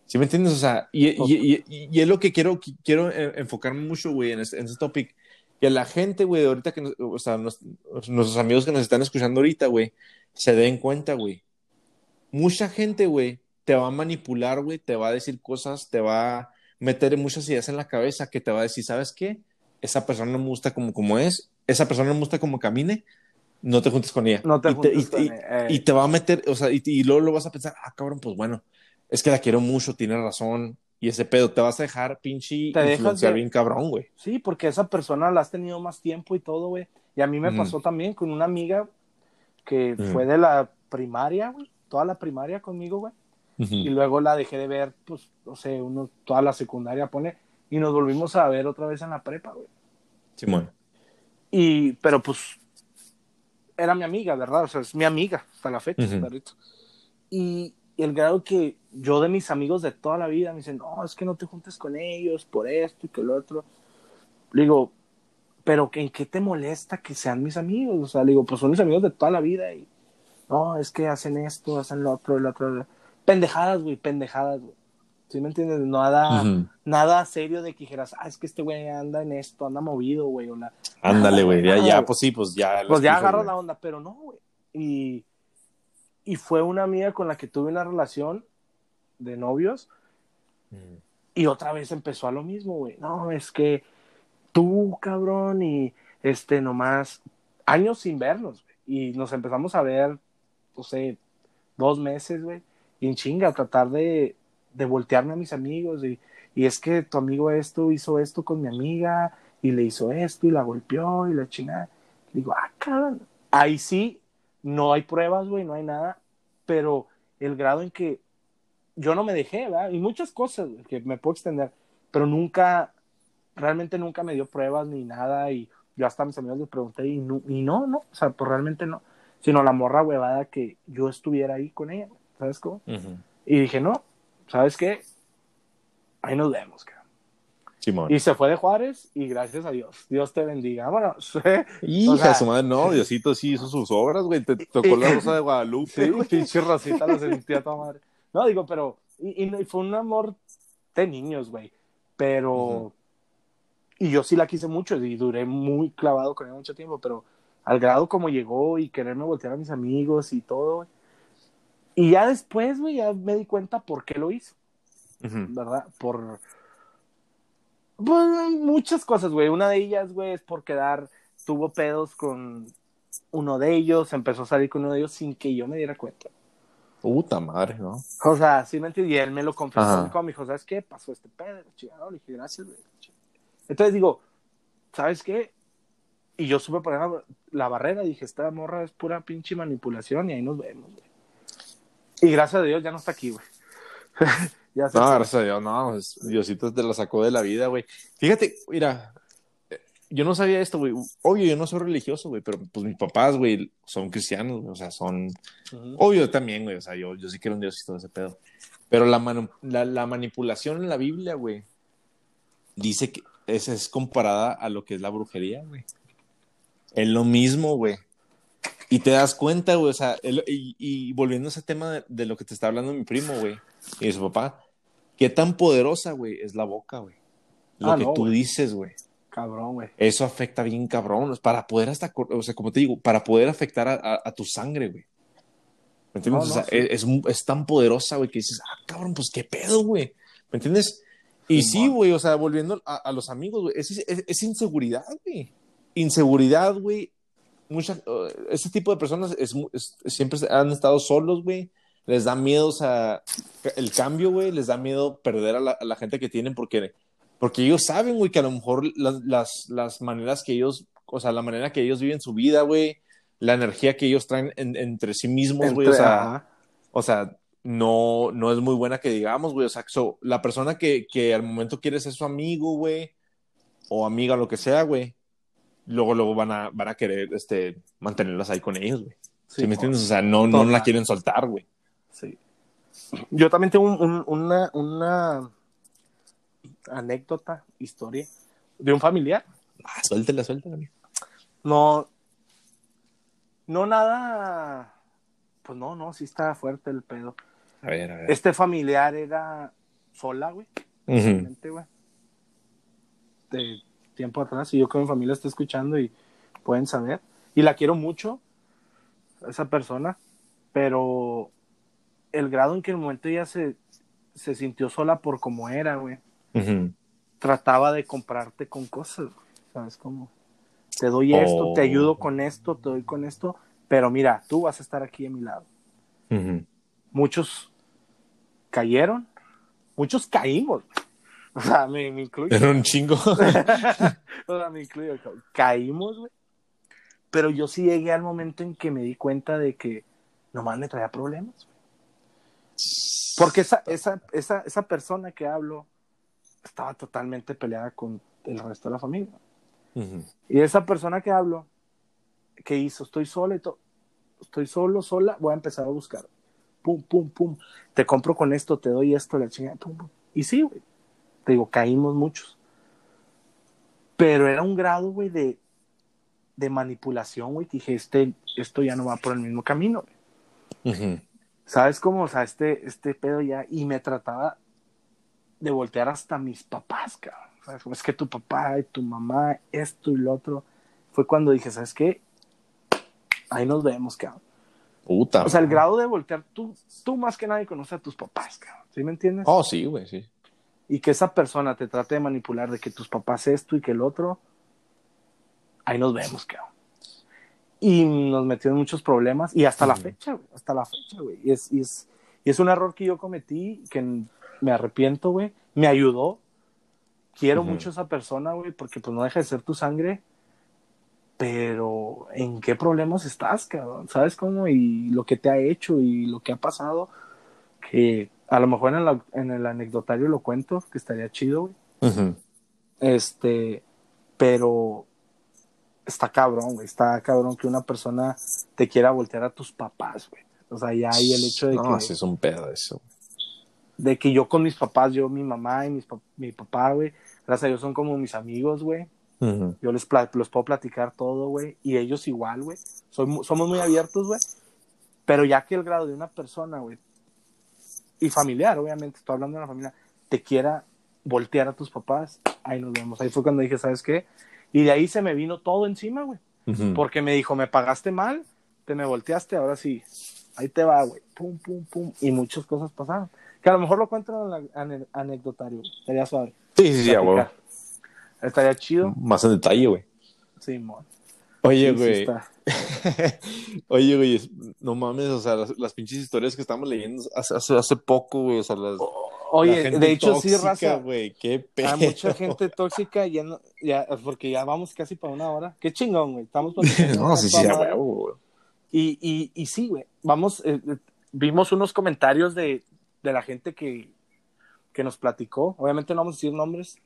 ¿Sí me entiendes? O sea, y, y, y, es lo que quiero, quiero eh, enfocarme mucho, güey, en este, en este topic. Que la gente, güey, ahorita que, o sea, nuestros amigos que nos están escuchando ahorita, güey, se den cuenta, güey. Mucha gente, güey, te va a manipular, güey, te va a decir cosas, te va a meter muchas ideas en la cabeza que te va a decir, ¿sabes qué? Esa persona no me gusta como, como es, esa persona no me gusta como camine, no te juntes con ella.
No te
y
juntes
con ella. Y te va a meter, o sea, y, luego lo vas a pensar, ah, cabrón, pues bueno, es que la quiero mucho, tiene razón. Y ese pedo, te vas a dejar pinche te influenciar bien cabrón, güey.
Sí, porque esa persona la has tenido más tiempo y todo, güey. Y a mí me pasó también con una amiga que fue de la primaria, güey. Toda la primaria conmigo, güey. Y luego la dejé de ver, pues, no sé, uno, toda la secundaria pone. Y nos volvimos a ver otra vez en la prepa, güey.
Bueno.
Y, pero pues, era mi amiga, ¿verdad? O sea, es mi amiga hasta la fecha, Y, y el grado que yo de mis amigos de toda la vida me dicen, no, es que no te juntes con ellos por esto y que lo otro. Le digo, pero ¿en qué te molesta que sean mis amigos? O sea, le digo, pues son mis amigos de toda la vida y, no, es que hacen esto, hacen lo otro, lo otro. Pendejadas, güey, pendejadas, güey. ¿Sí me entiendes? Nada, nada serio de que dijeras, ah, es que este güey anda en esto, anda movido, güey. O
Ándale, güey, ya, ya, pues sí, pues ya.
Pues ya agarro la onda, pero no, güey. Y y fue una amiga con la que tuve una relación de novios. Y otra vez empezó a lo mismo, güey. No, es que tú, cabrón, y este, nomás años sin vernos, güey. Y nos empezamos a ver, no sé, dos meses, güey. Y en chinga, tratar de, de voltearme a mis amigos. Y, y es que tu amigo esto hizo esto con mi amiga, y le hizo esto, y la golpeó, y la chingada. Digo, ah, cabrón. Ahí sí no hay pruebas, güey, no hay nada, pero el grado en que yo no me dejé, ¿verdad? Y muchas cosas que me puedo extender, pero nunca, realmente nunca me dio pruebas ni nada y yo hasta a mis amigos les pregunté y no, y no, no, o sea, pues realmente no, sino la morra huevada que yo estuviera ahí con ella, ¿sabes cómo? Y dije, no, ¿sabes qué? Ahí nos vemos, cabrón. Y se fue de Juárez y gracias a Dios. Dios te bendiga. Bueno,
Hija su madre, no, Diosito sí hizo sus obras, güey. Te tocó la rosa de Guadalupe.
Sí, pinche rosita la sentía toda madre. No, digo, pero. Y, fue un amor de niños, güey. Pero. Y yo sí la quise mucho y duré muy clavado con ella mucho tiempo, pero al grado como llegó y quererme voltear a mis amigos y todo, güey. Y ya después, güey, ya me di cuenta por qué lo hizo. ¿Verdad? Por pues, muchas cosas, güey. Una de ellas, güey, es por quedar, tuvo pedos con uno de ellos, empezó a salir con uno de ellos sin que yo me diera cuenta.
Puta madre, ¿no?
O sea, sí me entiendes, y él me lo confesó, me dijo, ¿sabes qué? Pasó este pedo, chingado, le dije, gracias, güey. Entonces digo, ¿sabes qué? Y yo supe poner la, barrera y dije, esta morra es pura pinche manipulación y ahí nos vemos, güey. Y gracias a Dios ya no está aquí, güey.
no, gracias a Dios, no, pues, Diosito te lo sacó de la vida, güey. Fíjate, mira, yo no sabía esto, güey. Obvio, yo no soy religioso, güey, pero pues mis papás, güey, son cristianos, o sea, son. Obvio también, güey, o sea, yo, yo sí quiero un Dios y todo ese pedo. Pero la, la, manipulación en la Biblia, güey, dice que esa es comparada a lo que es la brujería, güey. Es lo mismo, güey. Y te das cuenta, güey, o sea, y, volviendo a ese tema de, de, lo que te está hablando mi primo, güey, y su papá, ¿Qué tan poderosa, güey, es la boca, güey? Lo ah, que tú dices, güey.
Cabrón, güey.
Eso afecta bien cabrón. Para poder hasta, o sea, como te digo, para poder afectar a, tu sangre, güey. ¿Me entiendes? o sea, es, es, tan poderosa, güey, que dices, ah, cabrón, pues qué pedo, güey. ¿Me entiendes? Y sí, güey, o sea, volviendo a, los amigos, güey, es, es, inseguridad, güey. Inseguridad, güey. Mucha, uh, ese tipo de personas siempre han estado solos, güey. Les da miedo, o sea, el cambio, güey, les da miedo perder a la, gente que tienen porque, porque ellos saben, güey, que a lo mejor las, las, maneras que ellos, o sea, la manera que ellos viven su vida, güey, la energía que ellos traen entre sí mismos, güey, o sea, o sea, no, no es muy buena que digamos, güey, o sea, la persona que, que al momento quiere ser su amigo, güey, o amiga, lo que sea, güey, luego, luego van a, van a querer, este, mantenerlas ahí con ellos, güey. Sí, me entiendes? O sea, no, no la quieren soltar, güey.
Sí. Yo también tengo una, una anécdota, historia de un familiar
Ah, suéltela, suéltela.
No, no nada, pues no, no, sí está fuerte el pedo.
A ver, a ver.
Este familiar era sola, güey. Realmente, güey. De tiempo atrás, y yo con mi familia estoy escuchando y pueden saber. Y la quiero mucho, esa persona, pero el grado en que el momento ella se, se sintió sola por como era, güey, trataba de comprarte con cosas, güey. ¿Sabes cómo? Te doy esto, te
Oh.
ayudo con esto, te doy con esto, pero mira, tú vas a estar aquí a mi lado. Muchos cayeron, muchos caímos, güey. O sea, me, me incluyo.
Era un chingo.
O sea, me incluyo. Caímos, güey. Pero yo sí llegué al momento en que me di cuenta de que nomás me traía problemas. güey. Porque esa, esa, esa, esa persona que hablo estaba totalmente peleada con el resto de la familia. Y esa persona que hablo, ¿qué hizo? Estoy sola y todo. Estoy solo, sola, voy a empezar a buscar. Pum, pum, pum. Te compro con esto, te doy esto, la chingada, pum, pum. Y sí, güey. Te digo, caímos muchos. Pero era un grado, güey, de, de manipulación, güey. que Dije, este, esto ya no va por el mismo camino, güey. ¿Sabes cómo? O sea, este, este pedo ya. Y me trataba de voltear hasta mis papás, cabrón. Es que tu papá y tu mamá, esto y lo otro. Fue cuando dije, ¿sabes qué? Ahí nos vemos, cabrón.
Puta.
O sea, el grado de voltear, tú, tú más que nadie conoces a tus papás, cabrón. ¿Sí me entiendes?
Oh, sí, güey, sí.
Y que esa persona te trate de manipular de que tus papás esto y que el otro. Ahí nos vemos, cabrón. Y nos metió en muchos problemas. Y hasta la fecha, güey. Hasta la fecha, güey. Y es, y, es, y es un error que yo cometí, que me arrepiento, güey. Me ayudó. Quiero
Ujú.
mucho a esa persona, güey, porque pues no deja de ser tu sangre. Pero, ¿en qué problemas estás, cabrón? ¿Sabes cómo? Y lo que te ha hecho y lo que ha pasado. Que a lo mejor en el, en el anecdotario lo cuento, que estaría chido, güey. Este, pero está cabrón, güey. Está cabrón que una persona te quiera voltear a tus papás, güey. O sea, ya hay el hecho de,
No,
que,
sí es un pedo eso.
de que yo con mis papás, yo, mi mamá y mis, mi papá, güey, gracias a Dios son como mis amigos, güey.
Ujú.
Yo les, los puedo platicar todo, güey. Y ellos igual, güey. Somos muy abiertos, güey. Pero ya que el grado de una persona, güey, y familiar, obviamente, estoy hablando de una familia, te quiera voltear a tus papás, ahí nos vemos. Ahí fue cuando dije, ¿sabes qué? Y de ahí se me vino todo encima, güey. Porque me dijo, me pagaste mal, te me volteaste, ahora sí. Ahí te va, güey. Pum, pum, pum. Y muchas cosas pasaron. Que a lo mejor lo cuento en el ane- anecdotario. güey. Estaría suave.
Sí, sí, sí.
Platicar. Estaría chido.
Más en detalle, güey.
Sí, mon.
Oye, güey. Oye, güey, no mames, o sea, las, las pinches historias que estamos leyendo hace, hace, hace poco, güey, o sea, las... la
Oye, de hecho, sí, raza.
güey, qué pedo.
Hay mucha gente tóxica, ya no, ya, porque ya vamos casi para una hora. Qué chingón, güey. Estamos por-
No, sí, sí, huevo, güey.
Y, y, y sí, güey. Vamos, eh, eh, vimos unos comentarios de, de la gente que, que nos platicó. Obviamente no vamos a decir nombres.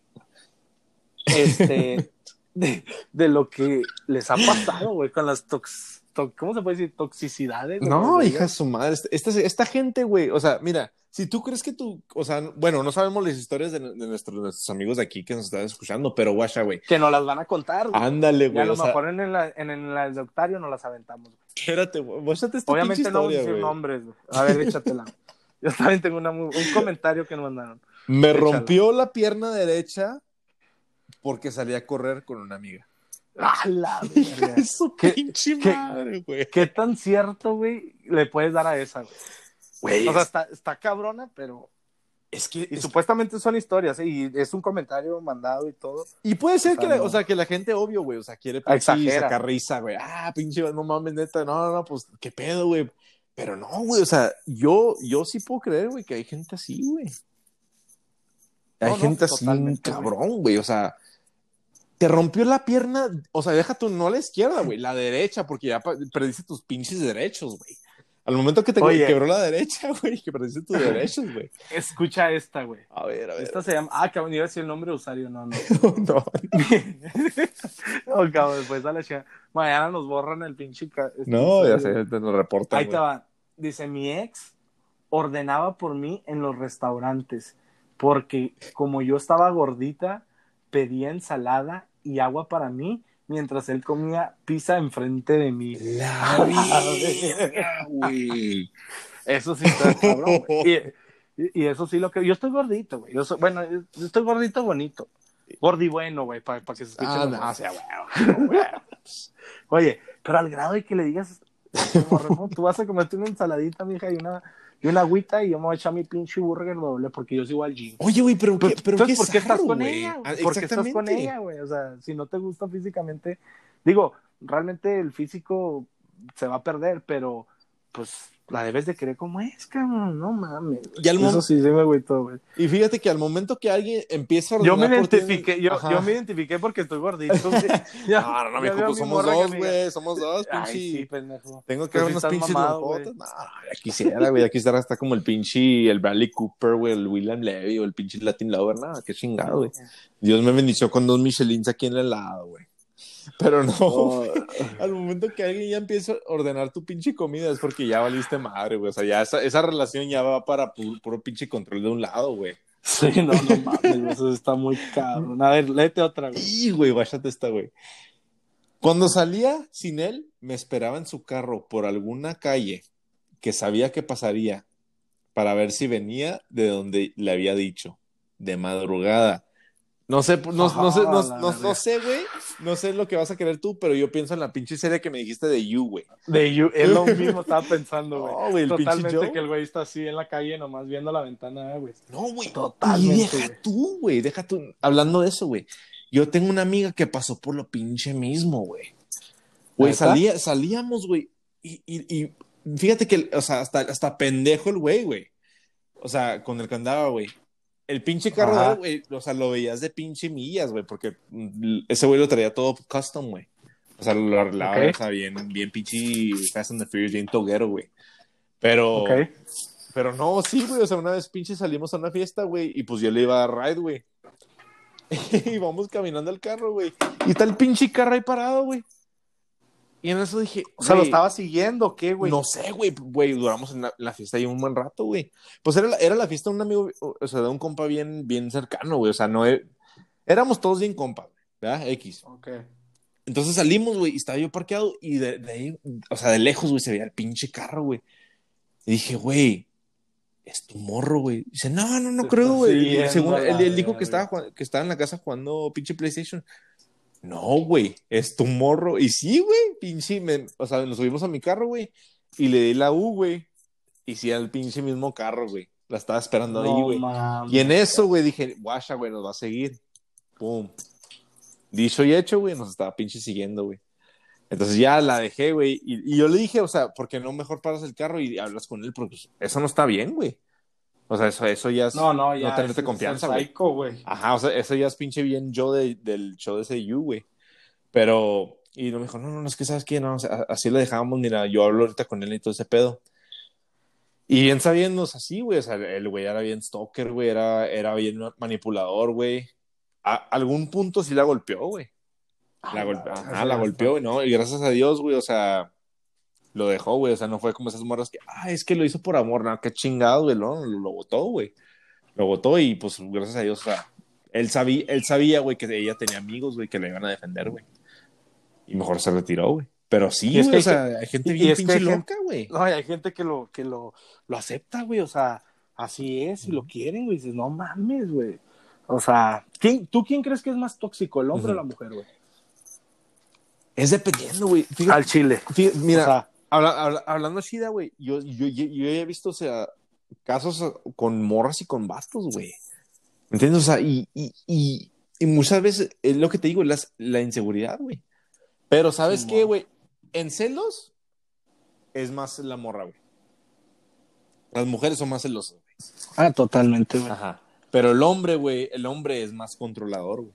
Este, de, de lo que les ha pasado, güey, con las tox, to- ¿cómo se puede decir? Toxicidades.
No,
güey.
hija de su madre. Esta, esta gente, güey, o sea, mira, si tú crees que tú, o sea, bueno, no sabemos las historias de, de nuestros, nuestros amigos de aquí que nos están escuchando, pero guacha, güey.
Que nos las van a contar, güey.
Ándale,
Y a
güey.
lo
O sea,
mejor en el, en el anecdotario nos las aventamos, güey.
espérate, güey. Esta
Obviamente no vamos a decir
güey.
nombres, güey. A ver, échatela. Yo también tengo una un comentario que nos mandaron.
Me
Échala.
rompió la pierna derecha porque salí a correr con una amiga.
¡Ah, la verga!
su
¿Qué-
pinche
qué-
madre, güey.
¿Qué tan cierto, güey, le puedes dar a esa, güey?
Güey,
O sea, está, está cabrona, pero...
es que...
Y
es-
supuestamente son historias, ¿eh? Y es un comentario mandado y todo.
Y puede ser
O sea,
que, la,
no.
o sea, que la gente, obvio, güey, o sea, quiere
exagera.
sacar risa, güey. Ah, pinche, no mames, neta, no, no, no, pues, qué pedo, güey. Pero no, güey, o sea, yo, yo sí puedo creer, güey, que hay gente así, güey. Hay
No, no,
gente así, cabrón, güey, o sea, te rompió la pierna, o sea, deja tu, no la izquierda, güey, la derecha, porque ya perdiste tus pinches derechos, güey. Al momento que te
Oye.
quebró la derecha, güey, que perdiste tus derechos, güey.
Escucha esta, güey.
A ver, a ver.
Esta se llama... Ah, cabrón, iba a decir el nombre de usuario. No, no.
no.
no, cabrón, después a la chica. Mañana nos borran el pinche... este
No, ya sé, te lo reportan,
Ahí te
güey.
va. Dice, mi ex ordenaba por mí en los restaurantes porque como yo estaba gordita, pedía ensalada y agua para mí mientras él comía pizza enfrente de mí.
La güey.
Eso sí está cabrón. Y, y eso sí lo que... Yo estoy gordito, güey. Yo soy- bueno, yo estoy gordito bonito. Gordi bueno, güey, para que se escuche.
Ah, no, o sea, güey, güey.
Oye, pero al grado de que le digas, tú vas a comerte una ensaladita, mija, y una, y una agüita, y yo me voy a echar mi pinche burger doble, porque yo sigo al gym.
Oye, güey, pero,
Pero,
¿qué, pero
entonces,
qué
¿por qué estás con ella?
Ah,
¿Por qué estás con ella, güey? O sea, si no te gusta físicamente, digo, realmente el físico se va a perder, pero pues la debes de querer como es, cabrón, no mames.
Y al
Eso sí, sí me agüitó, güey.
Y fíjate que al momento que alguien empieza a
Yo me
por ti
identifiqué, yo, yo me identifiqué porque estoy gordito, güey. Ya-
No, no, no, mijo, pues somos dos,
me
güey, somos dos,
Ay,
pinche.
sí, pendejo.
Tengo que ver unos pinches
mamado,
lonjotas. No, ya quisiera, güey, ya quisiera estar como el pinche, el Bradley Cooper, güey, el William Levy o el pinche Latin Lover, nada, qué chingado, güey. Dios me bendició con dos Michelins aquí en el lado, güey. Pero no,
Oh,
al momento que alguien ya empieza a ordenar tu pinche comida es porque ya valiste madre, güey. O sea, ya esa, esa relación ya va para pu- puro, pinche control de un lado, güey.
sí, no, no mames, eso está muy cabrón. A ver, léete otra, güey.
Y, güey, guáchate esta, güey. Cuando salía sin él, me esperaba en su carro por alguna calle que sabía que pasaría para ver si venía de donde le había dicho, de madrugada. No sé, no, no sé, no,
Ah,
no- sé, güey. No sé lo que vas a querer tú, pero yo pienso en la pinche serie que me dijiste de You, güey.
De you, es lo mismo estaba pensando, güey.
No, güey, el pinche
Totalmente que el güey está así en la calle nomás viendo la ventana, güey.
No, güey.
Totalmente,
Y deja tú, güey. Deja tú. Hablando de eso, güey. Yo tengo una amiga que pasó por lo pinche mismo, güey. Güey, salía, salíamos, güey. Y, y, y fíjate que, o sea, hasta, hasta pendejo el güey, güey. O sea, con el que andaba, güey. El pinche carro,
Ajá.
güey, o sea, lo veías de pinche millas, güey, porque ese güey lo traía todo custom, güey. O sea, lo arreglaba, o sea, bien, bien pinche Fast and the Furious, bien toguero, güey. Pero, pero no, sí, güey. O sea, una vez pinche salimos a una fiesta, güey. Y pues yo le iba a ride, güey. y vamos caminando al carro, güey. Y está el pinche carro ahí parado, güey. Y en eso dije,
O sea, ¿lo estaba siguiendo qué, güey?
No sé, güey. Güey, duramos en la, la fiesta ahí un buen rato, güey. Pues era la, era la fiesta de un amigo, o sea, de un compa bien, bien cercano, güey. O sea, no e- éramos todos bien compa, ¿verdad? X.
Ok.
Entonces salimos, güey, y estaba yo parqueado y de, de ahí, o sea, de lejos, güey, se veía el pinche carro, güey. Y dije, güey, es tu morro, güey. Dice, no, no, no creo, güey. Según él, él dijo que estaba, que estaba en la casa jugando pinche PlayStation. No, güey, es tu morro. Y sí, güey, pinche, me- o sea, nos subimos a mi carro, güey, y le di la U, güey. Y sí, al pinche mismo carro, güey. La estaba esperando ahí, güey. Y en eso, güey, dije, guasha, güey, nos va a seguir. Pum. Dicho y hecho, güey, nos estaba pinche siguiendo, güey. Entonces ya la dejé, güey. Y, y yo le dije, o sea, ¿por qué no mejor paras el carro y hablas con él? Porque eso no está bien, güey. O sea, eso, eso ya es
No, no, ya.
no tenerte
es-
confianza, güey. Ajá, o sea, eso ya es pinche bien yo de- del show de ese You, güey. Pero, y no me dijo, no, no, no, es que sabes qué, no, o sea, así lo dejábamos, mira, yo hablo ahorita con él y todo ese pedo. Y bien sabiéndonos así, güey, o sea, el güey era bien stalker, güey, era, era bien manipulador, güey. A algún punto sí la golpeó, güey. La, golpe- ajá, la golpeó, güey, ¿no? Y gracias a Dios, güey, o sea, lo dejó, güey, o sea, no fue como esas morras que, ah, es que lo hizo por amor, no, qué chingado, güey, no, lo, lo votó, güey. Lo votó y, pues, gracias a Dios, o sea, él sabía, él sabía, güey, que ella tenía amigos, güey, que le iban a defender, güey. Y mejor se retiró, güey. Pero sí,
es
güey,
que-
o sea, hay gente bien pinche
gente-
loca, güey.
No, hay gente que lo, que lo, lo acepta, güey. O sea, así es, y lo quieren, güey. Dices, no mames, güey. O sea, ¿quién, ¿tú quién crees que es más tóxico, el hombre o la mujer, güey?
Es dependiendo, güey.
Al chile.
fíjate, mira,
O sea,
Habla- habla- hablando Shida, güey, yo, yo, yo, yo he visto, o sea, casos con morras y con bastos, güey. ¿Me entiendes? O sea, y, y, y, y muchas veces es lo que te digo, las, la inseguridad, güey. Pero ¿sabes
Sí,
qué, güey? En celos es más la morra, güey. Las mujeres son más celosas, güey.
ah, totalmente, güey.
Ajá. Pero el hombre, güey, el hombre es más controlador, güey.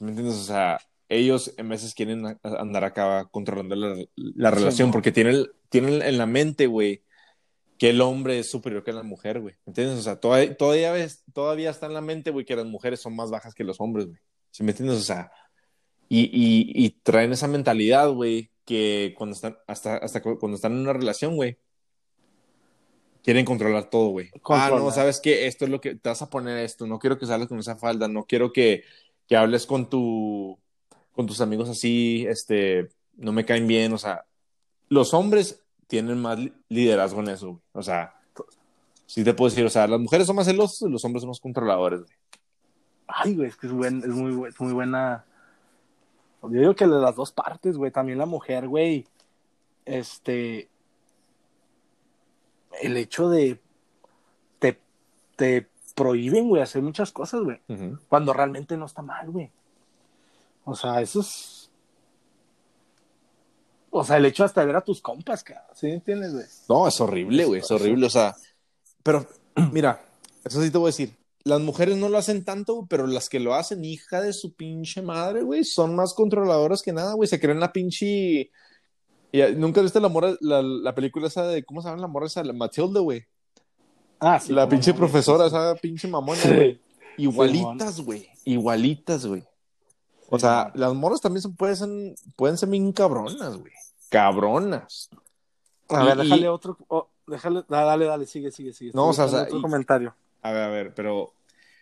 ¿Me entiendes? O sea, ellos en veces quieren andar acá controlando la, la
Sí,
relación
no.
porque tienen, tienen en la mente, güey, que el hombre es superior que la mujer, güey. ¿Me entiendes? O sea, todavía, todavía, ves- todavía está en la mente, güey, que las mujeres son más bajas que los hombres, güey. ¿Sí me entiendes? O sea, y, y, y traen esa mentalidad, güey, que cuando están, hasta, hasta cu- cuando están en una relación, güey, quieren controlar todo, güey. Ah, no, ¿sabes qué? Esto es lo que te vas a poner esto. No quiero que salgas con esa falda. No quiero que, que hables con tu, con tus amigos así, este, no me caen bien, o sea, los hombres tienen más liderazgo en eso, güey. O sea, sí te puedo decir, o sea, las mujeres son más celosos y los hombres son más controladores, güey.
Ay, güey, es que es, buen, es muy, es muy buena. Yo digo que de las dos partes, güey. También la mujer, güey. Este. El hecho de. Te, te prohíben, güey, hacer muchas cosas, güey. Uh -huh. Cuando realmente no está mal, güey. O sea, eso es. O sea, el hecho hasta de ver a tus compas, cara. ¿Sí entiendes, güey?
No, es horrible, güey. Es horrible. O sea, pero, mira, eso sí te voy a decir. Las mujeres no lo hacen tanto, pero las que lo hacen, hija de su pinche madre, güey, son más controladoras que nada, güey. Se creen la pinche. ¿Nunca viste la, mora, la, la, película esa de. ¿Cómo se llama la morra esa? La Matilda, güey.
Ah, sí.
La pinche profesora, esa pinche mamona, güey. Igualitas, güey. Igualitas, güey. O sea, las morras también son, pueden, ser, pueden ser bien cabronas, güey. Cabronas.
A y, ver, déjale otro. Oh, déjale, dale, dale, sigue, sigue, sigue.
No, o sea, otro
y, comentario.
A ver, a ver, pero.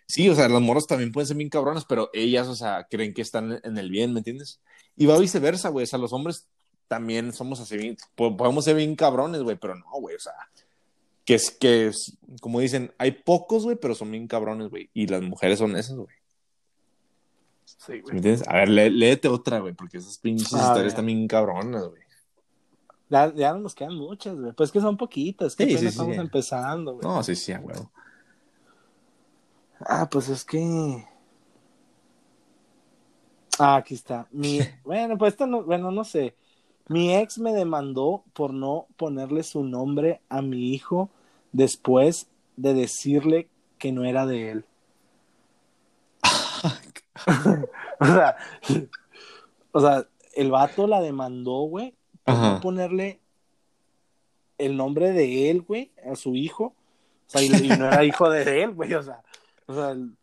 Sí, o sea, las morras también pueden ser bien cabronas, pero ellas, o sea, creen que están en el bien, ¿me entiendes? Y va viceversa, güey. O sea, los hombres también somos así bien. Podemos ser bien cabrones, güey, pero no, güey. O sea, que es que, es, como dicen, hay pocos, güey, pero son bien cabrones, güey. Y las mujeres son esas, güey.
Sí, güey.
¿Me entiendes? A ver, lé, léete otra, güey, porque esas pinches ah, historias están bien cabronas, güey.
Ya, ya no nos quedan muchas, güey. Pues que son poquitas, que
sí,
sí,
sí.
estamos empezando, güey.
No, sí, sí, güey.
Ah, pues es que. Ah, aquí está. Mi... bueno, pues esto no, bueno, no sé. Mi ex me demandó por no ponerle su nombre a mi hijo después de decirle que no era de él. o sea, o sea, el vato la demandó, güey, por no ponerle el nombre de él, güey, a su hijo. O sea, y, y no era hijo de él, güey, o sea, o sea, el-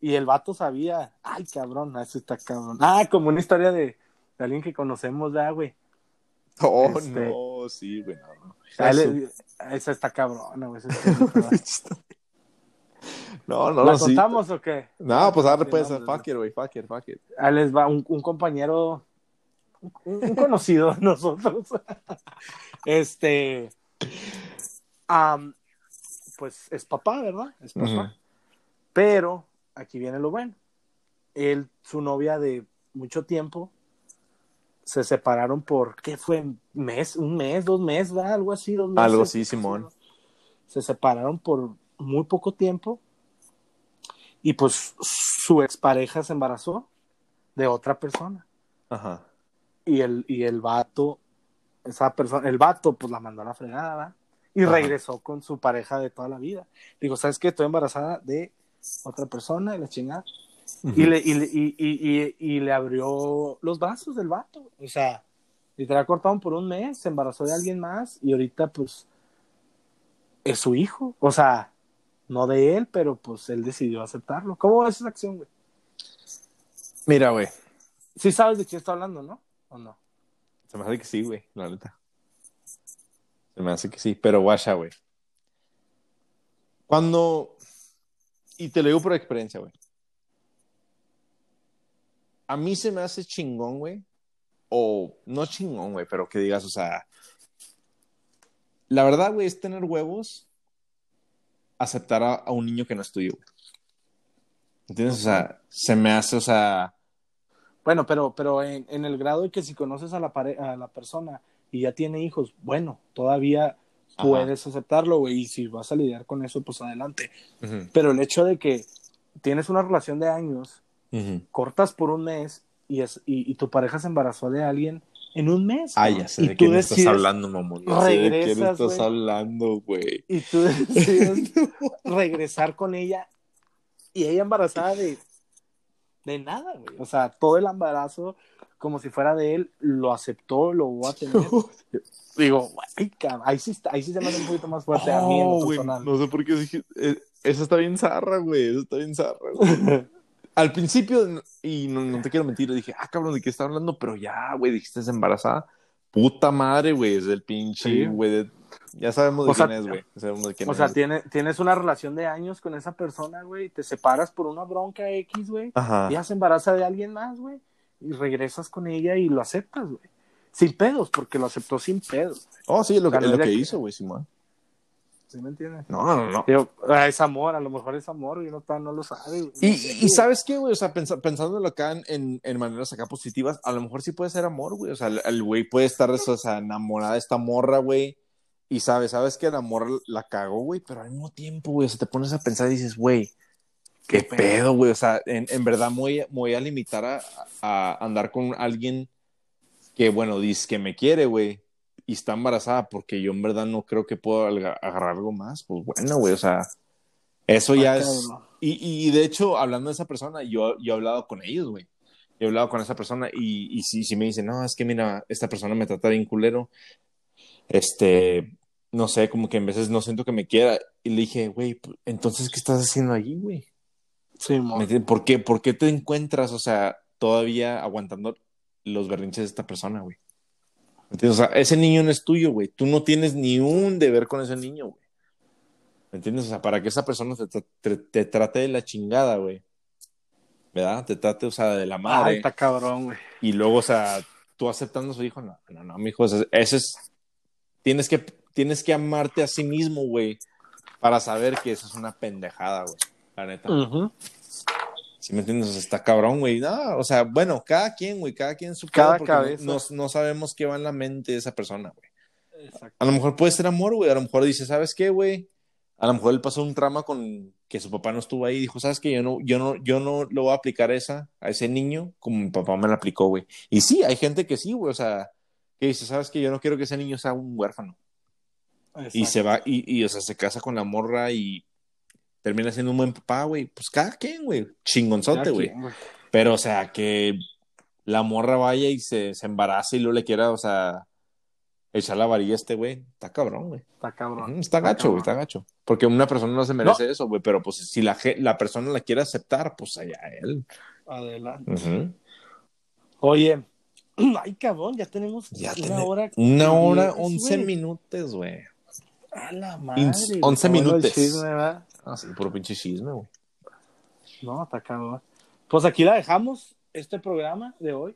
y el vato sabía, ay, cabrón, ese está cabrón. Ah, como una historia de, de alguien que conocemos, ya, güey.
Oh,
Este-
no, sí, güey, no, no.
Ah, Esa está cabrona, güey. esa está-
No, no,
¿La
sí.
contamos o qué?
No, pues ahora
Sí,
puede
no,
fuck it, güey, fuck it, fuck it.
Ahí les va un, un compañero, un, un conocido de nosotros. este, pues es papá, ¿verdad? Es papá. Pero aquí viene lo bueno. Él, su novia de mucho tiempo, se separaron por, ¿qué fue? ¿Un mes? ¿Un mes? ¿Dos meses? ¿verdad? Algo así, dos meses.
Algo así, Simón.
Se separaron por muy poco tiempo y pues su expareja se embarazó de otra persona.
Ajá.
Y el, y el vato, esa persona, el vato pues la mandó a la fregada, ¿verdad? Y
Ajá.
regresó con su pareja de toda la vida. Digo, ¿sabes qué? Estoy embarazada de otra persona y la chingada. Y, le, y, le- y, y, y, y le abrió los brazos del vato. O sea, literal cortaron por un mes, se embarazó de alguien más y ahorita pues es su hijo. O sea, no de él, pero pues él decidió aceptarlo. ¿Cómo ves esa acción, güey?
Mira, güey,
Sí sabes de quién está hablando, ¿no? ¿O no?
se me hace que sí, güey, la neta. Se me hace que sí, pero guacha, güey. Cuando, y te lo digo por experiencia, güey. A mí se me hace chingón, güey. O no chingón, güey, pero que digas, o sea, la verdad, güey, es tener huevos aceptar a, a un niño que no es tuyo, güey. ¿Entiendes? O sea, se me hace, o sea,
Bueno, pero, pero en, en el grado de que si conoces a la, pare- a la persona y ya tiene hijos, bueno, todavía
Ajá.
puedes aceptarlo, güey. Y si vas a lidiar con eso, pues adelante. Pero el hecho de que tienes una relación de años, cortas por un mes y, es, y, y tu pareja se embarazó de alguien en un mes.
Ah, ya sé
y
de
tú
quién estás
decides-
hablando, mamón. Ya sé de quién
regresas,
estás hablando, güey.
Y tú decides regresar con ella y ella embarazada de, de nada, güey. O sea, todo el embarazo, como si fuera de él, lo aceptó, lo va a tener. Digo, cabrón, ahí sí, está, ahí sí se me hace un poquito más fuerte a mí en lo
Oh,
personal.
no sé por qué dije. eh, esa está bien zarra, güey. Esa está bien zarra, güey. Al principio, y no, no te quiero mentir, dije, ah, cabrón, ¿de qué está hablando? Pero ya, güey, dijiste es embarazada. Puta madre, güey, es el pinche,
Sí.
güey. de- Ya sabemos de
O
quién
sea,
es, güey. Ya sabemos de quién
O
es.
sea, tiene, tienes una relación de años con esa persona, güey, te separas por una bronca X, güey,
Ajá.
y ella se embaraza de alguien más, güey, y regresas con ella y lo aceptas, güey. Sin pedos, porque lo aceptó sin pedos.
Oh, sí, lo
sea,
es lo que hizo, güey, Simón.
¿Sí me entiendes?
No, no, no.
Digo, ah, es amor, a lo mejor es amor, y todavía no lo sabe. güey.
Y,
No
sabes qué, güey, o sea, pensa- pensándolo acá en- en, en maneras acá positivas, a lo mejor sí puede ser amor, güey. O sea, el- el güey puede estar o sea, enamorada de esta morra, güey. Y sabes, sabes que la morra la cagó, güey, pero al mismo tiempo, güey, o sea, te pones a pensar y dices, güey, qué
Qué
pedo, güey. O sea, en, en verdad me voy, a- me voy a limitar a, a andar con alguien que, bueno, dice que me quiere, güey, y está embarazada, porque yo en verdad no creo que pueda agarrar algo más. Pues bueno, güey, o sea, eso ya es. Y, y de hecho, hablando de esa persona, yo, yo he hablado con ellos, güey. Yo he hablado con esa persona y, y si, si me dicen, no, es que mira, esta persona me trata bien culero, este, no sé, como que en veces no siento que me quiera. Y le dije, güey, entonces, ¿qué estás haciendo allí, güey?
Sí.
¿Por qué, ¿Por qué te encuentras, o sea, todavía aguantando los berrinches de esta persona, güey? ¿Me entiendes? O sea, ese niño no es tuyo, güey. Tú no tienes ni un deber con ese niño, güey. ¿Me entiendes? O sea, para que esa persona te, te- te trate de la chingada, güey. ¿Verdad? Te trate, o sea, de la
Ay,
madre.
está cabrón, güey.
y luego, o sea, tú aceptando a su hijo, no, no, no, mijo, eso, eso es. Tienes que, tienes que amarte a sí mismo, güey, para saber que eso es una pendejada, güey. La neta.
Ujú.
¿Sí me entiendes? O sea, está cabrón, güey. No, o sea, bueno, cada quien, güey, cada quien su
Cada cabeza.
No, no sabemos qué va en la mente de esa persona, güey.
Exacto.
A lo mejor puede ser amor, güey. A lo mejor dice, ¿sabes qué, güey? A lo mejor él pasó un trama con que su papá no estuvo ahí y dijo, ¿sabes qué? Yo no, yo no, yo no lo voy a aplicar esa, a ese niño como mi papá me la aplicó, güey. Y sí, hay gente que sí, güey. O sea, que dice, ¿sabes qué? Yo no quiero que ese niño sea un huérfano. Y se va, y, y, o sea, se casa con la morra y termina siendo un buen papá, güey. Pues cada quien, güey. Chingonzote, güey. Pero, o sea, que la morra vaya y se, se embarace y luego le quiera, o sea, echar la varilla a este güey. Está cabrón, güey.
Está cabrón.
Está gacho, güey, está gacho. Porque una persona no se merece eso, güey. Pero, pues, si la, la persona la quiere aceptar, pues allá él.
Adelante. Oye, ay, cabrón, ya tenemos
Ya
una
tiene-
hora.
Una hora, once minutos, güey.
A la madre.
Ins-
güey,
11
está bueno el
minutos.
¿Verdad?
Ah, sí, puro pinche chisme, güey.
No, está cabrón. Pues aquí la dejamos, este programa de hoy.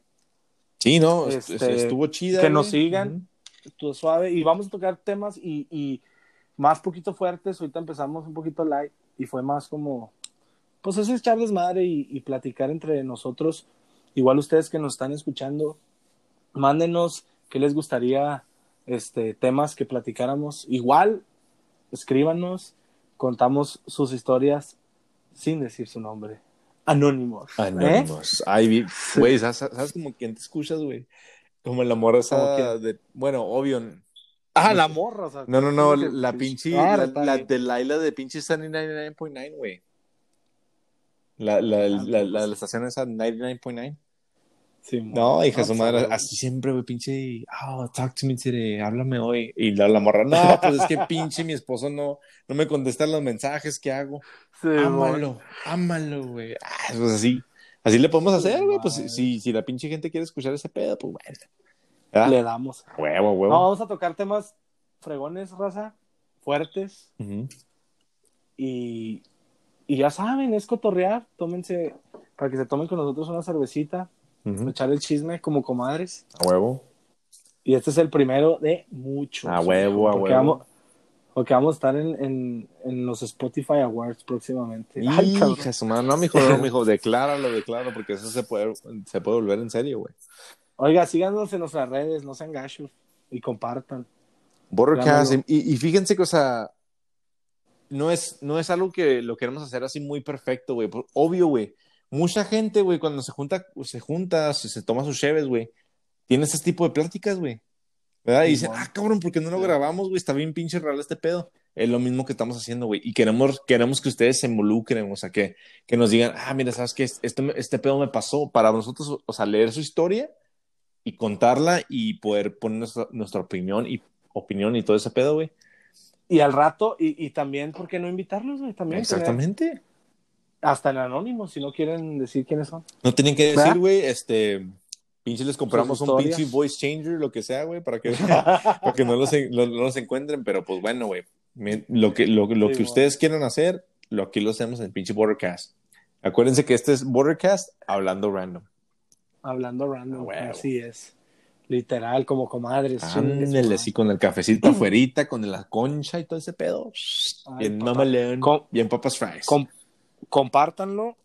Sí, no, est-
Este,
estuvo chida.
que nos
güey.
sigan. Todo suave. Y vamos a tocar temas y, y más poquito fuertes. Ahorita empezamos un poquito light y fue más como, pues es echar desmadre y, y platicar entre nosotros. Igual ustedes que nos están escuchando, mándenos qué les gustaría, este, temas que platicáramos. Igual, escríbanos, contamos sus historias sin decir su nombre. Anónimos. ¿eh?
Anónimos. Ay, güey, ¿sabes, sabes como quién te escuchas, güey? Como la morra esa de... Bueno, obvio.
Ah, la morra. o sea,
No, no, no,
¿cómo que-
la pinche... La,
está
la
bien.
de Laila de pinche Sunny 99.9, güey. La, la,
Ah,
la, la,
pues.
la estación esa 99.9.
Sí,
No, hija su
pues,
madre, así siempre, güey, pinche, oh, talk to me today, háblame hoy. Y la, la morra, no, pues es que pinche mi esposo no, no me contesta los mensajes que hago.
Sí,
ámalo, ámalo, güey. Ah, pues así, así le podemos hacer, güey. Pues
madre.
si, si la pinche gente quiere escuchar ese pedo, pues bueno. ¿Verdad?
Le damos.
Huevo, huevo.
No, vamos a tocar temas fregones, raza, fuertes. Y, y ya saben, es cotorrear. Tómense, para que se tomen con nosotros una cervecita,
Ujú.
echar el chisme como comadres.
A huevo.
Y este es el primero de muchos.
A huevo, a huevo.
Vamos, porque vamos a estar en, en, en los Spotify Awards próximamente. Ay.
Hija su madre, no, mijo, no, mijo, decláralo, decláralo, porque eso se puede, se puede volver en serio, güey.
Oiga, síganos en nuestras redes, no sean gachos y compartan. Claro.
y, y fíjense que, o sea, no es, no es algo que lo queremos hacer así muy perfecto, güey. Obvio, güey. Mucha gente, güey, cuando se junta, se junta, se, se toma sus cheves, güey, tiene ese tipo de pláticas, güey. ¿Verdad? Y dicen, ah, cabrón, ¿por qué no lo grabamos, güey? Está bien pinche real este pedo. Es lo mismo que estamos haciendo, güey. Y queremos, queremos que ustedes se involucren, o sea, que, que nos digan, ah, mira, ¿sabes qué? Este, este pedo me pasó. Para nosotros, o sea, leer su historia y contarla y poder poner nuestra, nuestra opinión y opinión y todo ese pedo, güey.
Y al rato, y, y también, ¿por qué no invitarlos, güey? También. tener-
Exactamente.
Hasta en anónimo, si no quieren decir quiénes son.
No tienen que
¿Verdad?
decir, güey, este, Pinche les compramos un pinche voice changer, lo que sea, güey, para que, para que no, los, no, no los encuentren. Pero pues bueno, güey. Lo que, lo, lo
Sí,
que ustedes quieran hacer, lo aquí lo hacemos en el pinche Bordercast. Acuérdense que este es Bordercast hablando random.
Hablando random, así es. Literal, como comadres.
Ándale, así con el cafecito afuerita, con la concha y todo ese pedo.
Ay,
bien mamalón, bien papas fries.
Com- compártanlo,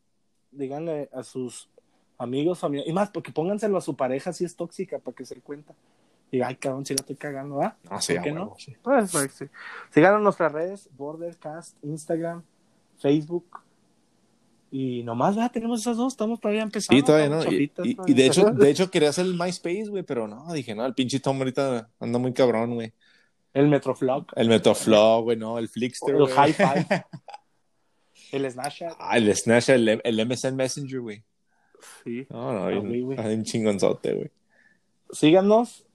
díganle a sus amigos, familiares, y más, porque pónganselo a su pareja si es tóxica, para que se dé cuenta. Diga, ay, cabrón, si la estoy cagando, ¿ah?
no, sí,
¿por qué no?
sí.
Pues, pues, sí. Síganos en nuestras redes, Bordercast, Instagram, Facebook. Y nomás, ya tenemos esas dos, estamos todavía empezando.
Sí, todavía no. Y,
chapitas
y- y
todavía.
de hecho, de hecho quería hacer el MySpace, güey, pero no, dije, no, el pinche Tom ahorita anda muy cabrón, güey.
El Metroflog,
El Metaflow, güey, no, el Flickster.
el
güey.
High Five, el Snapchat.
Ah, el Snapchat, el, el MSN Messenger, güey.
Sí.
No, no,
Ah, güey, güey.
bien chingonzote, güey.
síganos,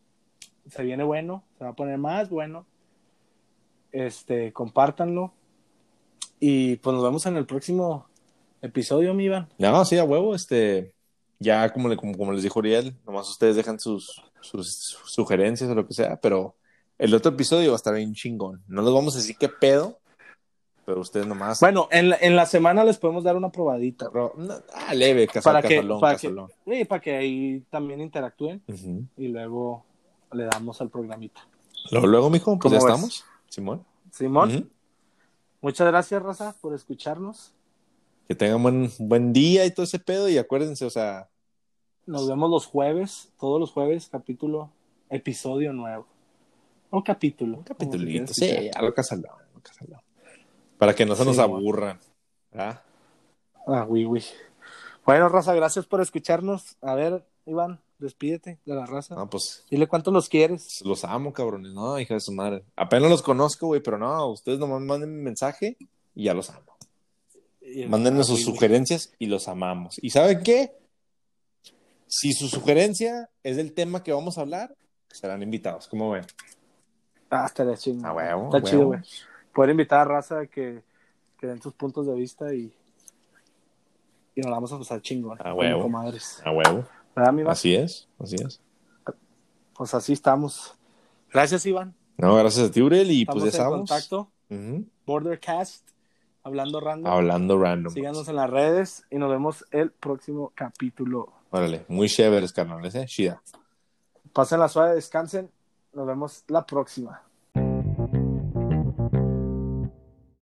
se viene bueno, se va a poner más bueno. Este, compártanlo. Y pues nos vemos en el próximo episodio, mi Iván.
No, sí, a huevo, este, ya como, le- como, como les dijo Uriel, nomás ustedes dejan sus, sus sugerencias o lo que sea, pero el otro episodio va a estar bien chingón. No les vamos a decir qué pedo, pero ustedes nomás.
Bueno, en la, en la semana les podemos dar una probadita.
Ah, leve, casal,
Para que-
casalón,
para que-. Sí, para que ahí también interactúen y luego le damos al programita.
Luego, luego, mijo, pues ya estamos. Simón.
Simón, muchas gracias, Raza, por escucharnos.
Que tengan buen, buen día y todo ese pedo. Y acuérdense, o sea,
Nos vemos los jueves, todos los jueves, capítulo, episodio nuevo. O capítulo.
un
quiera
Sí, a lo casalón, a lo casalón. Para que no se nos aburran. ¿verdad?
Ah, oui, oui. Bueno, raza, gracias por escucharnos. A ver, Iván, despídete de la raza.
No, pues
Dile cuánto los quieres.
los amo, cabrones. No, hija de su madre. Apenas los conozco, güey, pero no, ustedes nomás manden un mensaje y ya los amo. Mándenos
Ah,
sus sugerencias y los amamos. ¿Y saben qué? Si su sugerencia es del tema que vamos a hablar, serán invitados. ¿Cómo ven?
Ah, estaría chido.
A huevo,
Está chido, güey. Poder invitar a raza que, que den sus puntos de vista y, y nos vamos a pasar chingón.
A huevo.
comadres.
A huevo.
¿Verdad?
Así es, así es.
Pues así estamos. Gracias, Iván.
No, gracias a ti, Uriel, y
Estamos
pues ya
en
estamos.
contacto.
Ujú.
Bordercast, hablando random.
Hablando random.
Síganos en las redes y nos vemos el próximo capítulo.
Órale, muy chéveres, carnales, ¿eh? Chida.
Pasen la suave, descansen. Nos vemos la próxima.